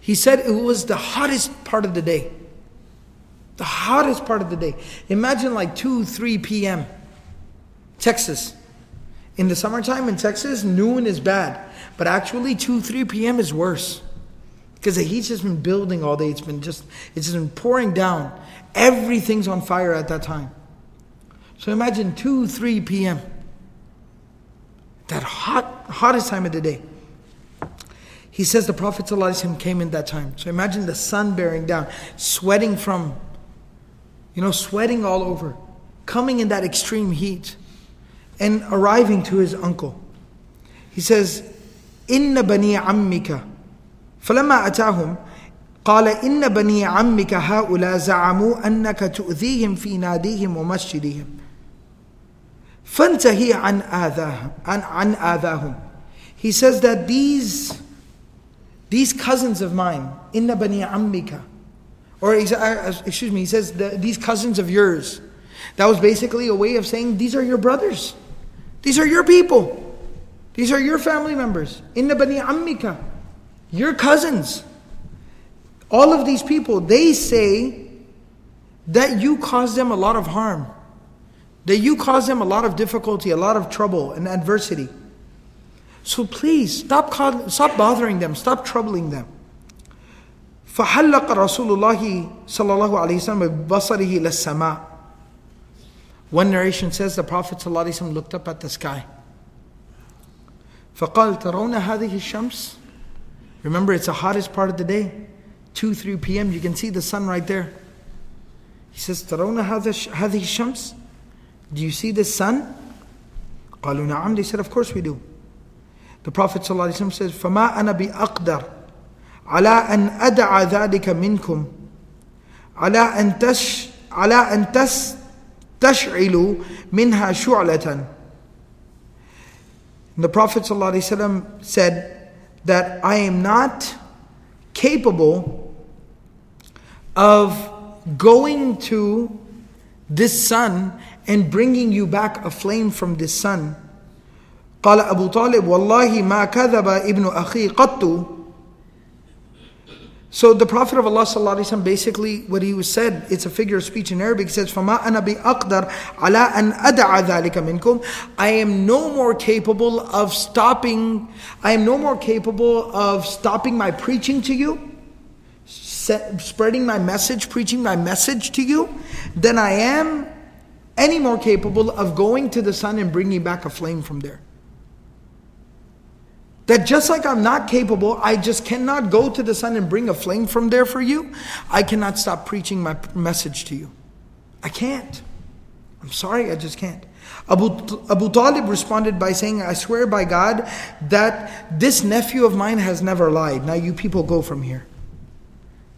S2: He said it was the hottest part of the day. The hottest part of the day. Imagine like 2, 3 p.m. Texas. In the summertime in Texas, noon is bad. But actually 2, 3 p.m. is worse. Because the heat's just been building all day. It's been just, it's just been pouring down. Everything's on fire at that time. So imagine 2, 3 p.m. That hot, hottest time of the day. He says the Prophet came in that time. So imagine the sun bearing down, sweating from, you know, sweating all over, coming in that extreme heat and arriving to his uncle. He says, إن بني عمك فلما أتاهم قال إن بني عمك هؤلاء زعموا أنك تؤذيهم في ناديهم ومسجدهم فانتهي عن آذاهم عن, عن آذاهم He says that these these cousins of mine إن بني عمك or excuse me he says these cousins of yours that was basically a way of saying these are your brothers these are your people. These are your family members. Inna bani ammika. Your cousins. All of these people, they say that you cause them a lot of harm. That you cause them a lot of difficulty, a lot of trouble and adversity. So please stop, stop bothering them, stop troubling them. فحلق رسول الله صلى الله عليه وسلم ببصره للسماء One narration says the Prophet صلى الله عليه وسلم looked up at the sky. فقال ترون هذه الشمس Remember it's the hottest part of the day. 2, 3 p.m. You can see the sun right there. He says ترون هذه الشمس Do you see the sun? قالوا نعم They said of course we do. The Prophet ﷺ says فما أنا بأقدر على أن أدع ذلك منكم على أن تش على أن تس تشعلوا منها شعلة the Prophet ﷺ said that I am not capable of going to this sun and bringing you back a flame from this sun. قال أبو طالب والله ما كذب ابن أخي قط so the Prophet of Allah وسلم, basically what he was said, it's a figure of speech in Arabic, says, فَمَا أَنَا بِأَقْدَرْ عَلَىٰ أَنْ أَدَعَ ذَلِكَ مِنْكُمْ I am no more capable of stopping, I am no more capable of stopping my preaching to you, spreading my message, preaching my message to you, than I am any more capable of going to the sun and bringing back a flame from there. That just like I'm not capable, I just cannot go to the sun and bring a flame from there for you, I cannot stop preaching my message to you. I can't. I'm sorry, I just can't. Abu, Abu Talib responded by saying, I swear by God that this nephew of mine has never lied. Now you people go from here.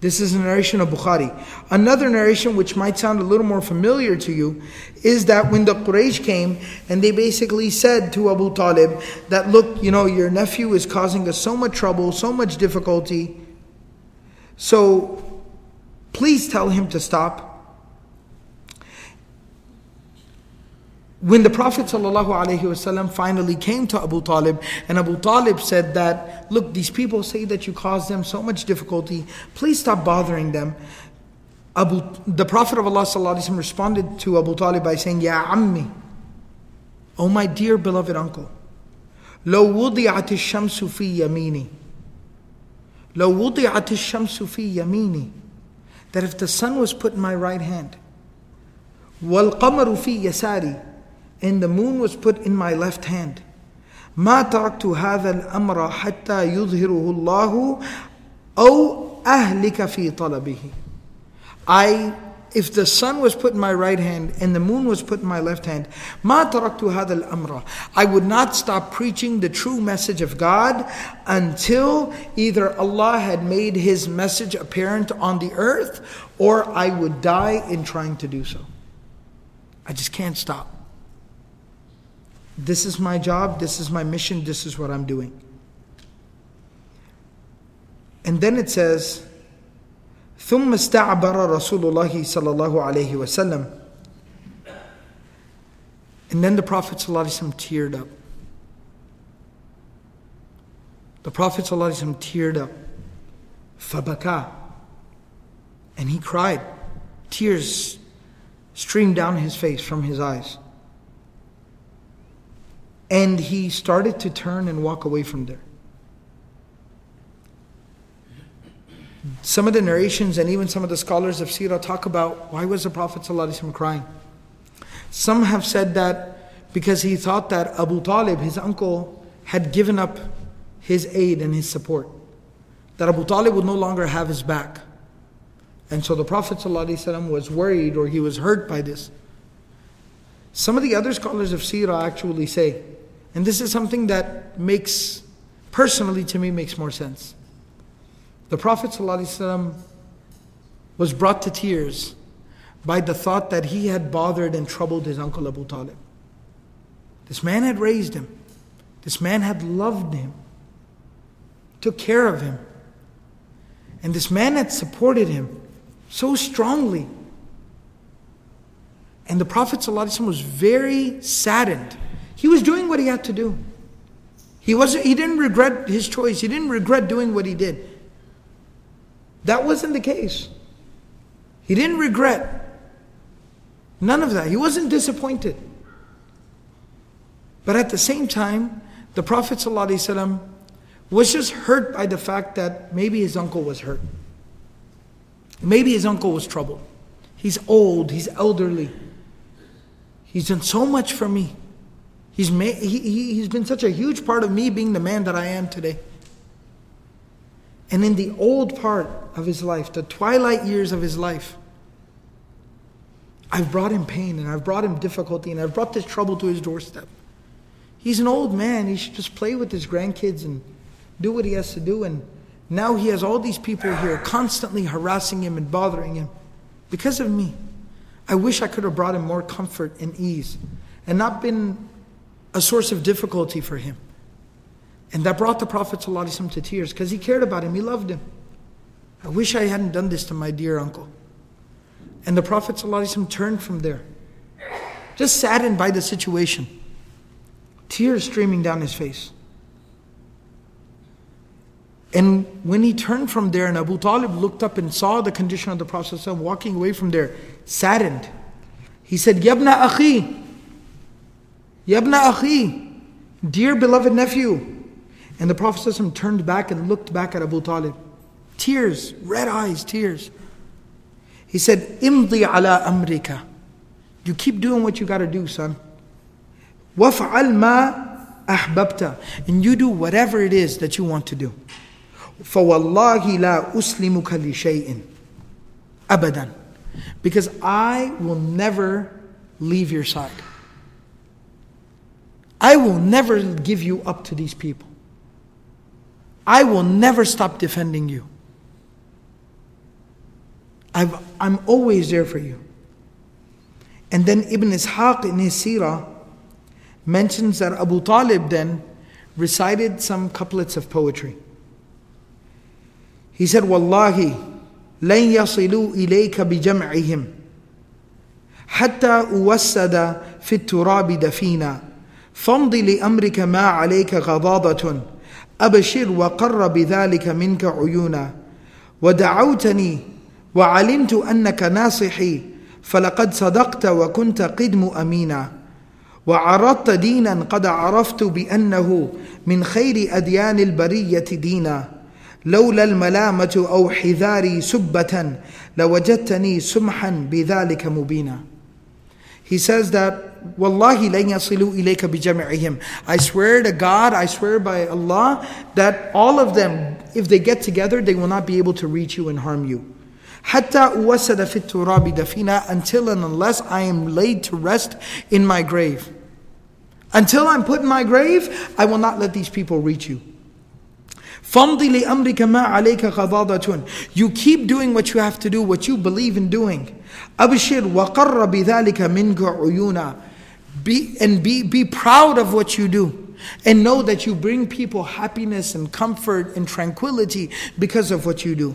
S2: This is a narration of Bukhari. Another narration, which might sound a little more familiar to you, is that when the Quraysh came and they basically said to Abu Talib that, look, you know, your nephew is causing us so much trouble, so much difficulty. So please tell him to stop. When the Prophet ﷺ finally came to Abu Talib, and Abu Talib said that, Look, these people say that you caused them so much difficulty, please stop bothering them. Abu, the Prophet of Allah ﷺ responded to Abu Talib by saying, Ya Ammi, O my dear beloved uncle, لو وضعت الشمس في يميني لو وضعت الشمس في يميني that if the sun was put in my right hand والقمر في يساري and the moon was put in my left hand. ما تركت هذا الأمر حتى يظهره الله أو أهلك في طلبه. I, if the sun was put in my right hand and the moon was put in my left hand, ما تركت هذا الأمر. I would not stop preaching the true message of God until either Allah had made His message apparent on the earth or I would die in trying to do so. I just can't stop. This is my job, this is my mission, this is what I'm doing. And then it says, ثم استعبر رسول الله صلى الله عليه وسلم And then the Prophet ﷺ teared up. The Prophet ﷺ teared up. فبكى And he cried. Tears streamed down his face from his eyes. And he started to turn and walk away from there. Some of the narrations and even some of the scholars of Sirah talk about why was the Prophet ﷺ crying. Some have said that because he thought that Abu Talib, his uncle, had given up his aid and his support. That Abu Talib would no longer have his back. And so the Prophet ﷺ was worried or he was hurt by this. Some of the other scholars of Sirah actually say and this is something that makes, personally to me, makes more sense. The Prophet ﷺ was brought to tears by the thought that he had bothered and troubled his uncle Abu Talib. This man had raised him, this man had loved him, took care of him, and this man had supported him so strongly. And the Prophet ﷺ was very saddened he was doing what he had to do. He wasn't he didn't regret his choice. He didn't regret doing what he did. That wasn't the case. He didn't regret. None of that. He wasn't disappointed. But at the same time, the Prophet ﷺ was just hurt by the fact that maybe his uncle was hurt. Maybe his uncle was troubled. He's old, he's elderly. He's done so much for me. He's, made, he, he, he's been such a huge part of me being the man that I am today. And in the old part of his life, the twilight years of his life, I've brought him pain and I've brought him difficulty and I've brought this trouble to his doorstep. He's an old man. He should just play with his grandkids and do what he has to do. And now he has all these people here constantly harassing him and bothering him because of me. I wish I could have brought him more comfort and ease and not been a source of difficulty for him. And that brought the Prophet ﷺ to tears because he cared about him, he loved him. I wish I hadn't done this to my dear uncle. And the Prophet ﷺ turned from there, just saddened by the situation, tears streaming down his face. And when he turned from there, and Abu Talib looked up and saw the condition of the Prophet ﷺ walking away from there, saddened, he said, Yabna akhi, Yabna akhi, dear beloved nephew. And the Prophet ﷺ turned back and looked back at Abu Talib. Tears, red eyes, tears. He said, Imdi ala amrika. You keep doing what you got to do, son. Waf'al ma ahbabta. And you do whatever it is that you want to do. فَوَاللَّهِ لَا أُسْلِمُكَ لِشَيْءٍ أَبَدًا Because I will never leave your side. I will never give you up to these people. I will never stop defending you. i am always there for you. And then Ibn Ishaq in his seerah mentions that Abu Talib then recited some couplets of poetry. He said, Wallahi, لن يصلوا إليك بجمعهم حتى أوسد في التراب دفينا فامض لأمرك ما عليك غضاضة. أبشر وقر بذلك منك عيونا. ودعوتني وعلمت أنك ناصحي فلقد صدقت وكنت قدم أمينا. وعرضت دينا قد عرفت بأنه من خير أديان البرية دينا. لولا الملامة أو حذاري سبة لوجدتني سمحا بذلك مبينا. He says that Wallahi lan yasilu ilayka bijami'ihim. I swear to God, I swear by Allah that all of them, if they get together, they will not be able to reach you and harm you. حتى أوسد في التراب دفينا until and unless I am laid to rest in my grave. Until I'm put in my grave, I will not let these people reach you. فَامْضِ لِأَمْرِكَ مَا عَلَيْكَ غَضَاضَةٌ You keep doing what you have to do, what you believe in doing. أَبْشِرْ وَقَرَّ بِذَلِكَ مِنْكَ عُيُونَ be, and be, be proud of what you do. And know that you bring people happiness and comfort and tranquility because of what you do.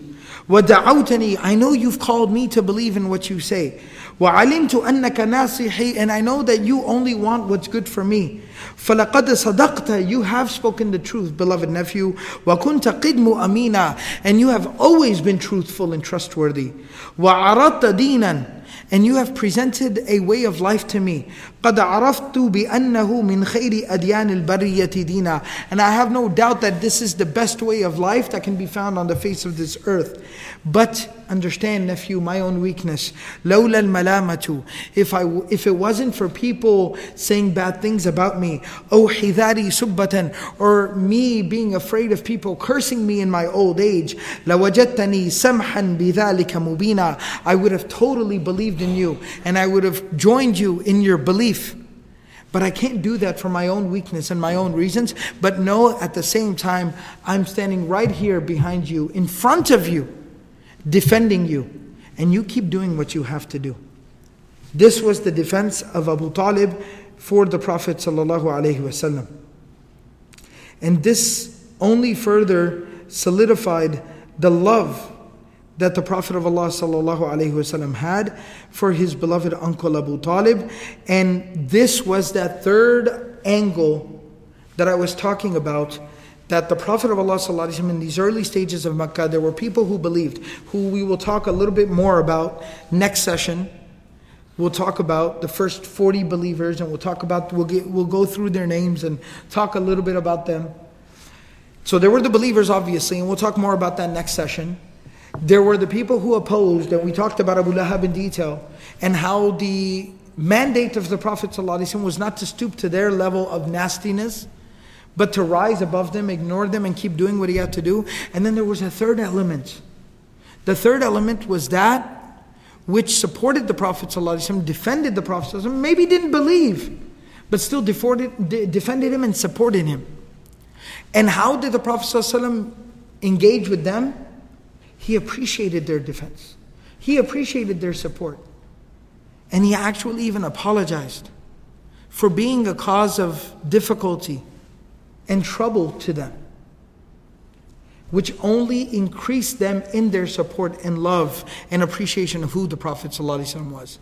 S2: وَدَعَوْتَنِي I know you've called me to believe in what you say. وَعَلِمْتُ أَنَّكَ نَاصِحِي And I know that you only want what's good for me. فَلَقَدْ صَدَقْتَ You have spoken the truth, beloved nephew. وَكُنْتَ قِدْمُ أَمِينًا And you have always been truthful and trustworthy. وَعَرَضْتَ دِينًا and you have presented a way of life to me. قَدْ عَرَفْتُ بِأَنَّهُ مِنْ خَيْرِ أَدْيَانِ الْبَرِيَّةِ دِينًا And I have no doubt that this is the best way of life that can be found on the face of this earth. But understand, nephew, my own weakness. لَوْلَا الْمَلَامَةُ If, I, if it wasn't for people saying bad things about me, أو حذاري سبة Or me being afraid of people cursing me in my old age, لَوَجَدْتَنِي سَمْحًا بِذَلِكَ مُبِينًا I would have totally believed in you, and I would have joined you in your belief. But I can't do that for my own weakness and my own reasons. But know at the same time, I'm standing right here behind you, in front of you defending you, and you keep doing what you have to do. This was the defense of Abu Talib for the Prophet. And this only further solidified the love that the Prophet of Allah ﷺ had for his beloved uncle Abu Talib. And this was that third angle that I was talking about that the Prophet of Allah ﷺ, in these early stages of Makkah, there were people who believed, who we will talk a little bit more about next session. We'll talk about the first 40 believers and we'll talk about, we'll, get, we'll go through their names and talk a little bit about them. So there were the believers, obviously, and we'll talk more about that next session There were the people who opposed, and we talked about Abu Lahab in detail, and how the mandate of the Prophet ﷺ was not to stoop to their level of nastiness, but to rise above them, ignore them, and keep doing what he had to do. And then there was a third element. The third element was that which supported the Prophet ﷺ, defended the Prophet ﷺ, maybe didn't believe, but still defended him and supported him. And how did the Prophet ﷺ engage with them? He appreciated their defense. He appreciated their support. And he actually even apologized for being a cause of difficulty and trouble to them, which only increased them in their support and love and appreciation of who the Prophet ﷺ was.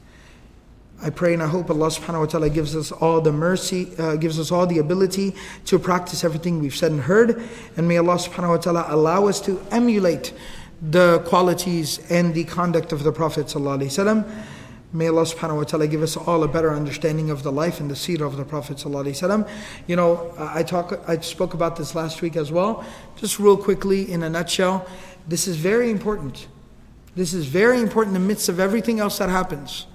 S2: I pray and I hope Allah subhanahu wa ta'ala gives us all the mercy, uh, gives us all the ability to practice everything we've said and heard. And may Allah subhanahu wa ta'ala allow us to emulate the qualities and the conduct of the Prophet wasallam. May Allah subhanahu wa ta'ala give us all a better understanding of the life and the seerah of the Prophet ﷺ. You know, I talk I spoke about this last week as well. Just real quickly in a nutshell, this is very important. This is very important in the midst of everything else that happens.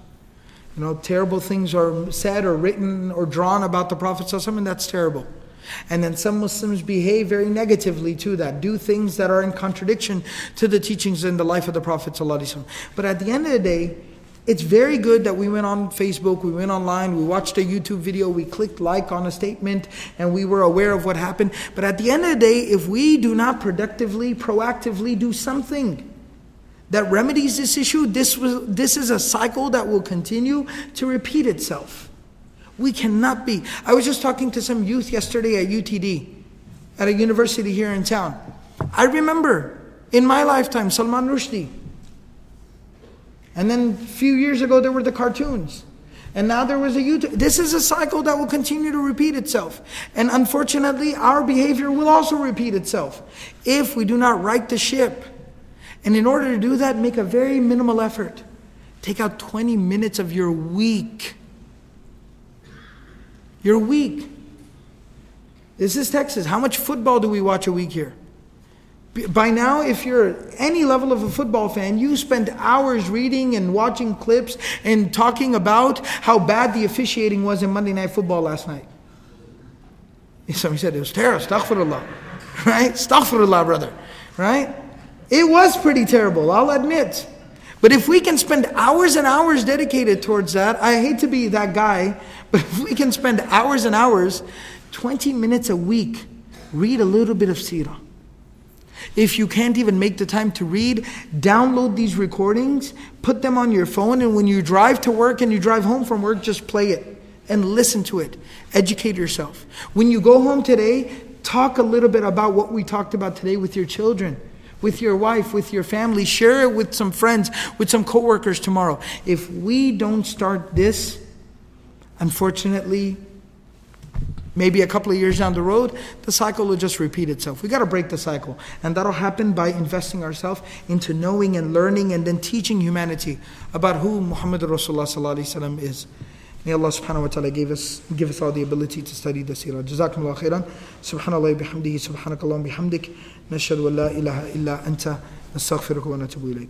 S2: You know, terrible things are said or written or drawn about the Prophet ﷺ, and that's terrible. And then some Muslims behave very negatively to that, do things that are in contradiction to the teachings in the life of the Prophet. ﷺ. But at the end of the day, it's very good that we went on Facebook, we went online, we watched a YouTube video, we clicked like on a statement, and we were aware of what happened. But at the end of the day, if we do not productively, proactively do something that remedies this issue, this, was, this is a cycle that will continue to repeat itself. We cannot be. I was just talking to some youth yesterday at UTD, at a university here in town. I remember in my lifetime Salman Rushdie and then a few years ago, there were the cartoons. And now there was a YouTube. This is a cycle that will continue to repeat itself. And unfortunately, our behavior will also repeat itself if we do not right the ship. And in order to do that, make a very minimal effort. Take out 20 minutes of your week. Your week. This is Texas. How much football do we watch a week here? By now, if you're any level of a football fan, you spend hours reading and watching clips and talking about how bad the officiating was in Monday Night Football last night. Somebody said it was terrible. Astaghfirullah. *laughs* Right? Astaghfirullah, brother. Right? It was pretty terrible, I'll admit. But if we can spend hours and hours dedicated towards that, I hate to be that guy, but if we can spend hours and hours, 20 minutes a week, read a little bit of seerah if you can't even make the time to read, download these recordings, put them on your phone, and when you drive to work and you drive home from work, just play it and listen to it. Educate yourself. When you go home today, talk a little bit about what we talked about today with your children with your wife, with your family, share it with some friends, with some coworkers tomorrow. If we don't start this, Unfortunately, maybe a couple of years down the road, the cycle will just repeat itself. We got to break the cycle. And that'll happen by investing ourselves into knowing and learning and then teaching humanity about who Muhammad Rasulullah is. May Allah subhanahu wa ta'ala give us, give us all the ability to study the seerah. Jazakumullah khairan. Subhanallah bihamdihi, subhanakallah bihamdik. Nashadu wa la ilaha illa anta. Nastaghfiruka wa natubu ilayk.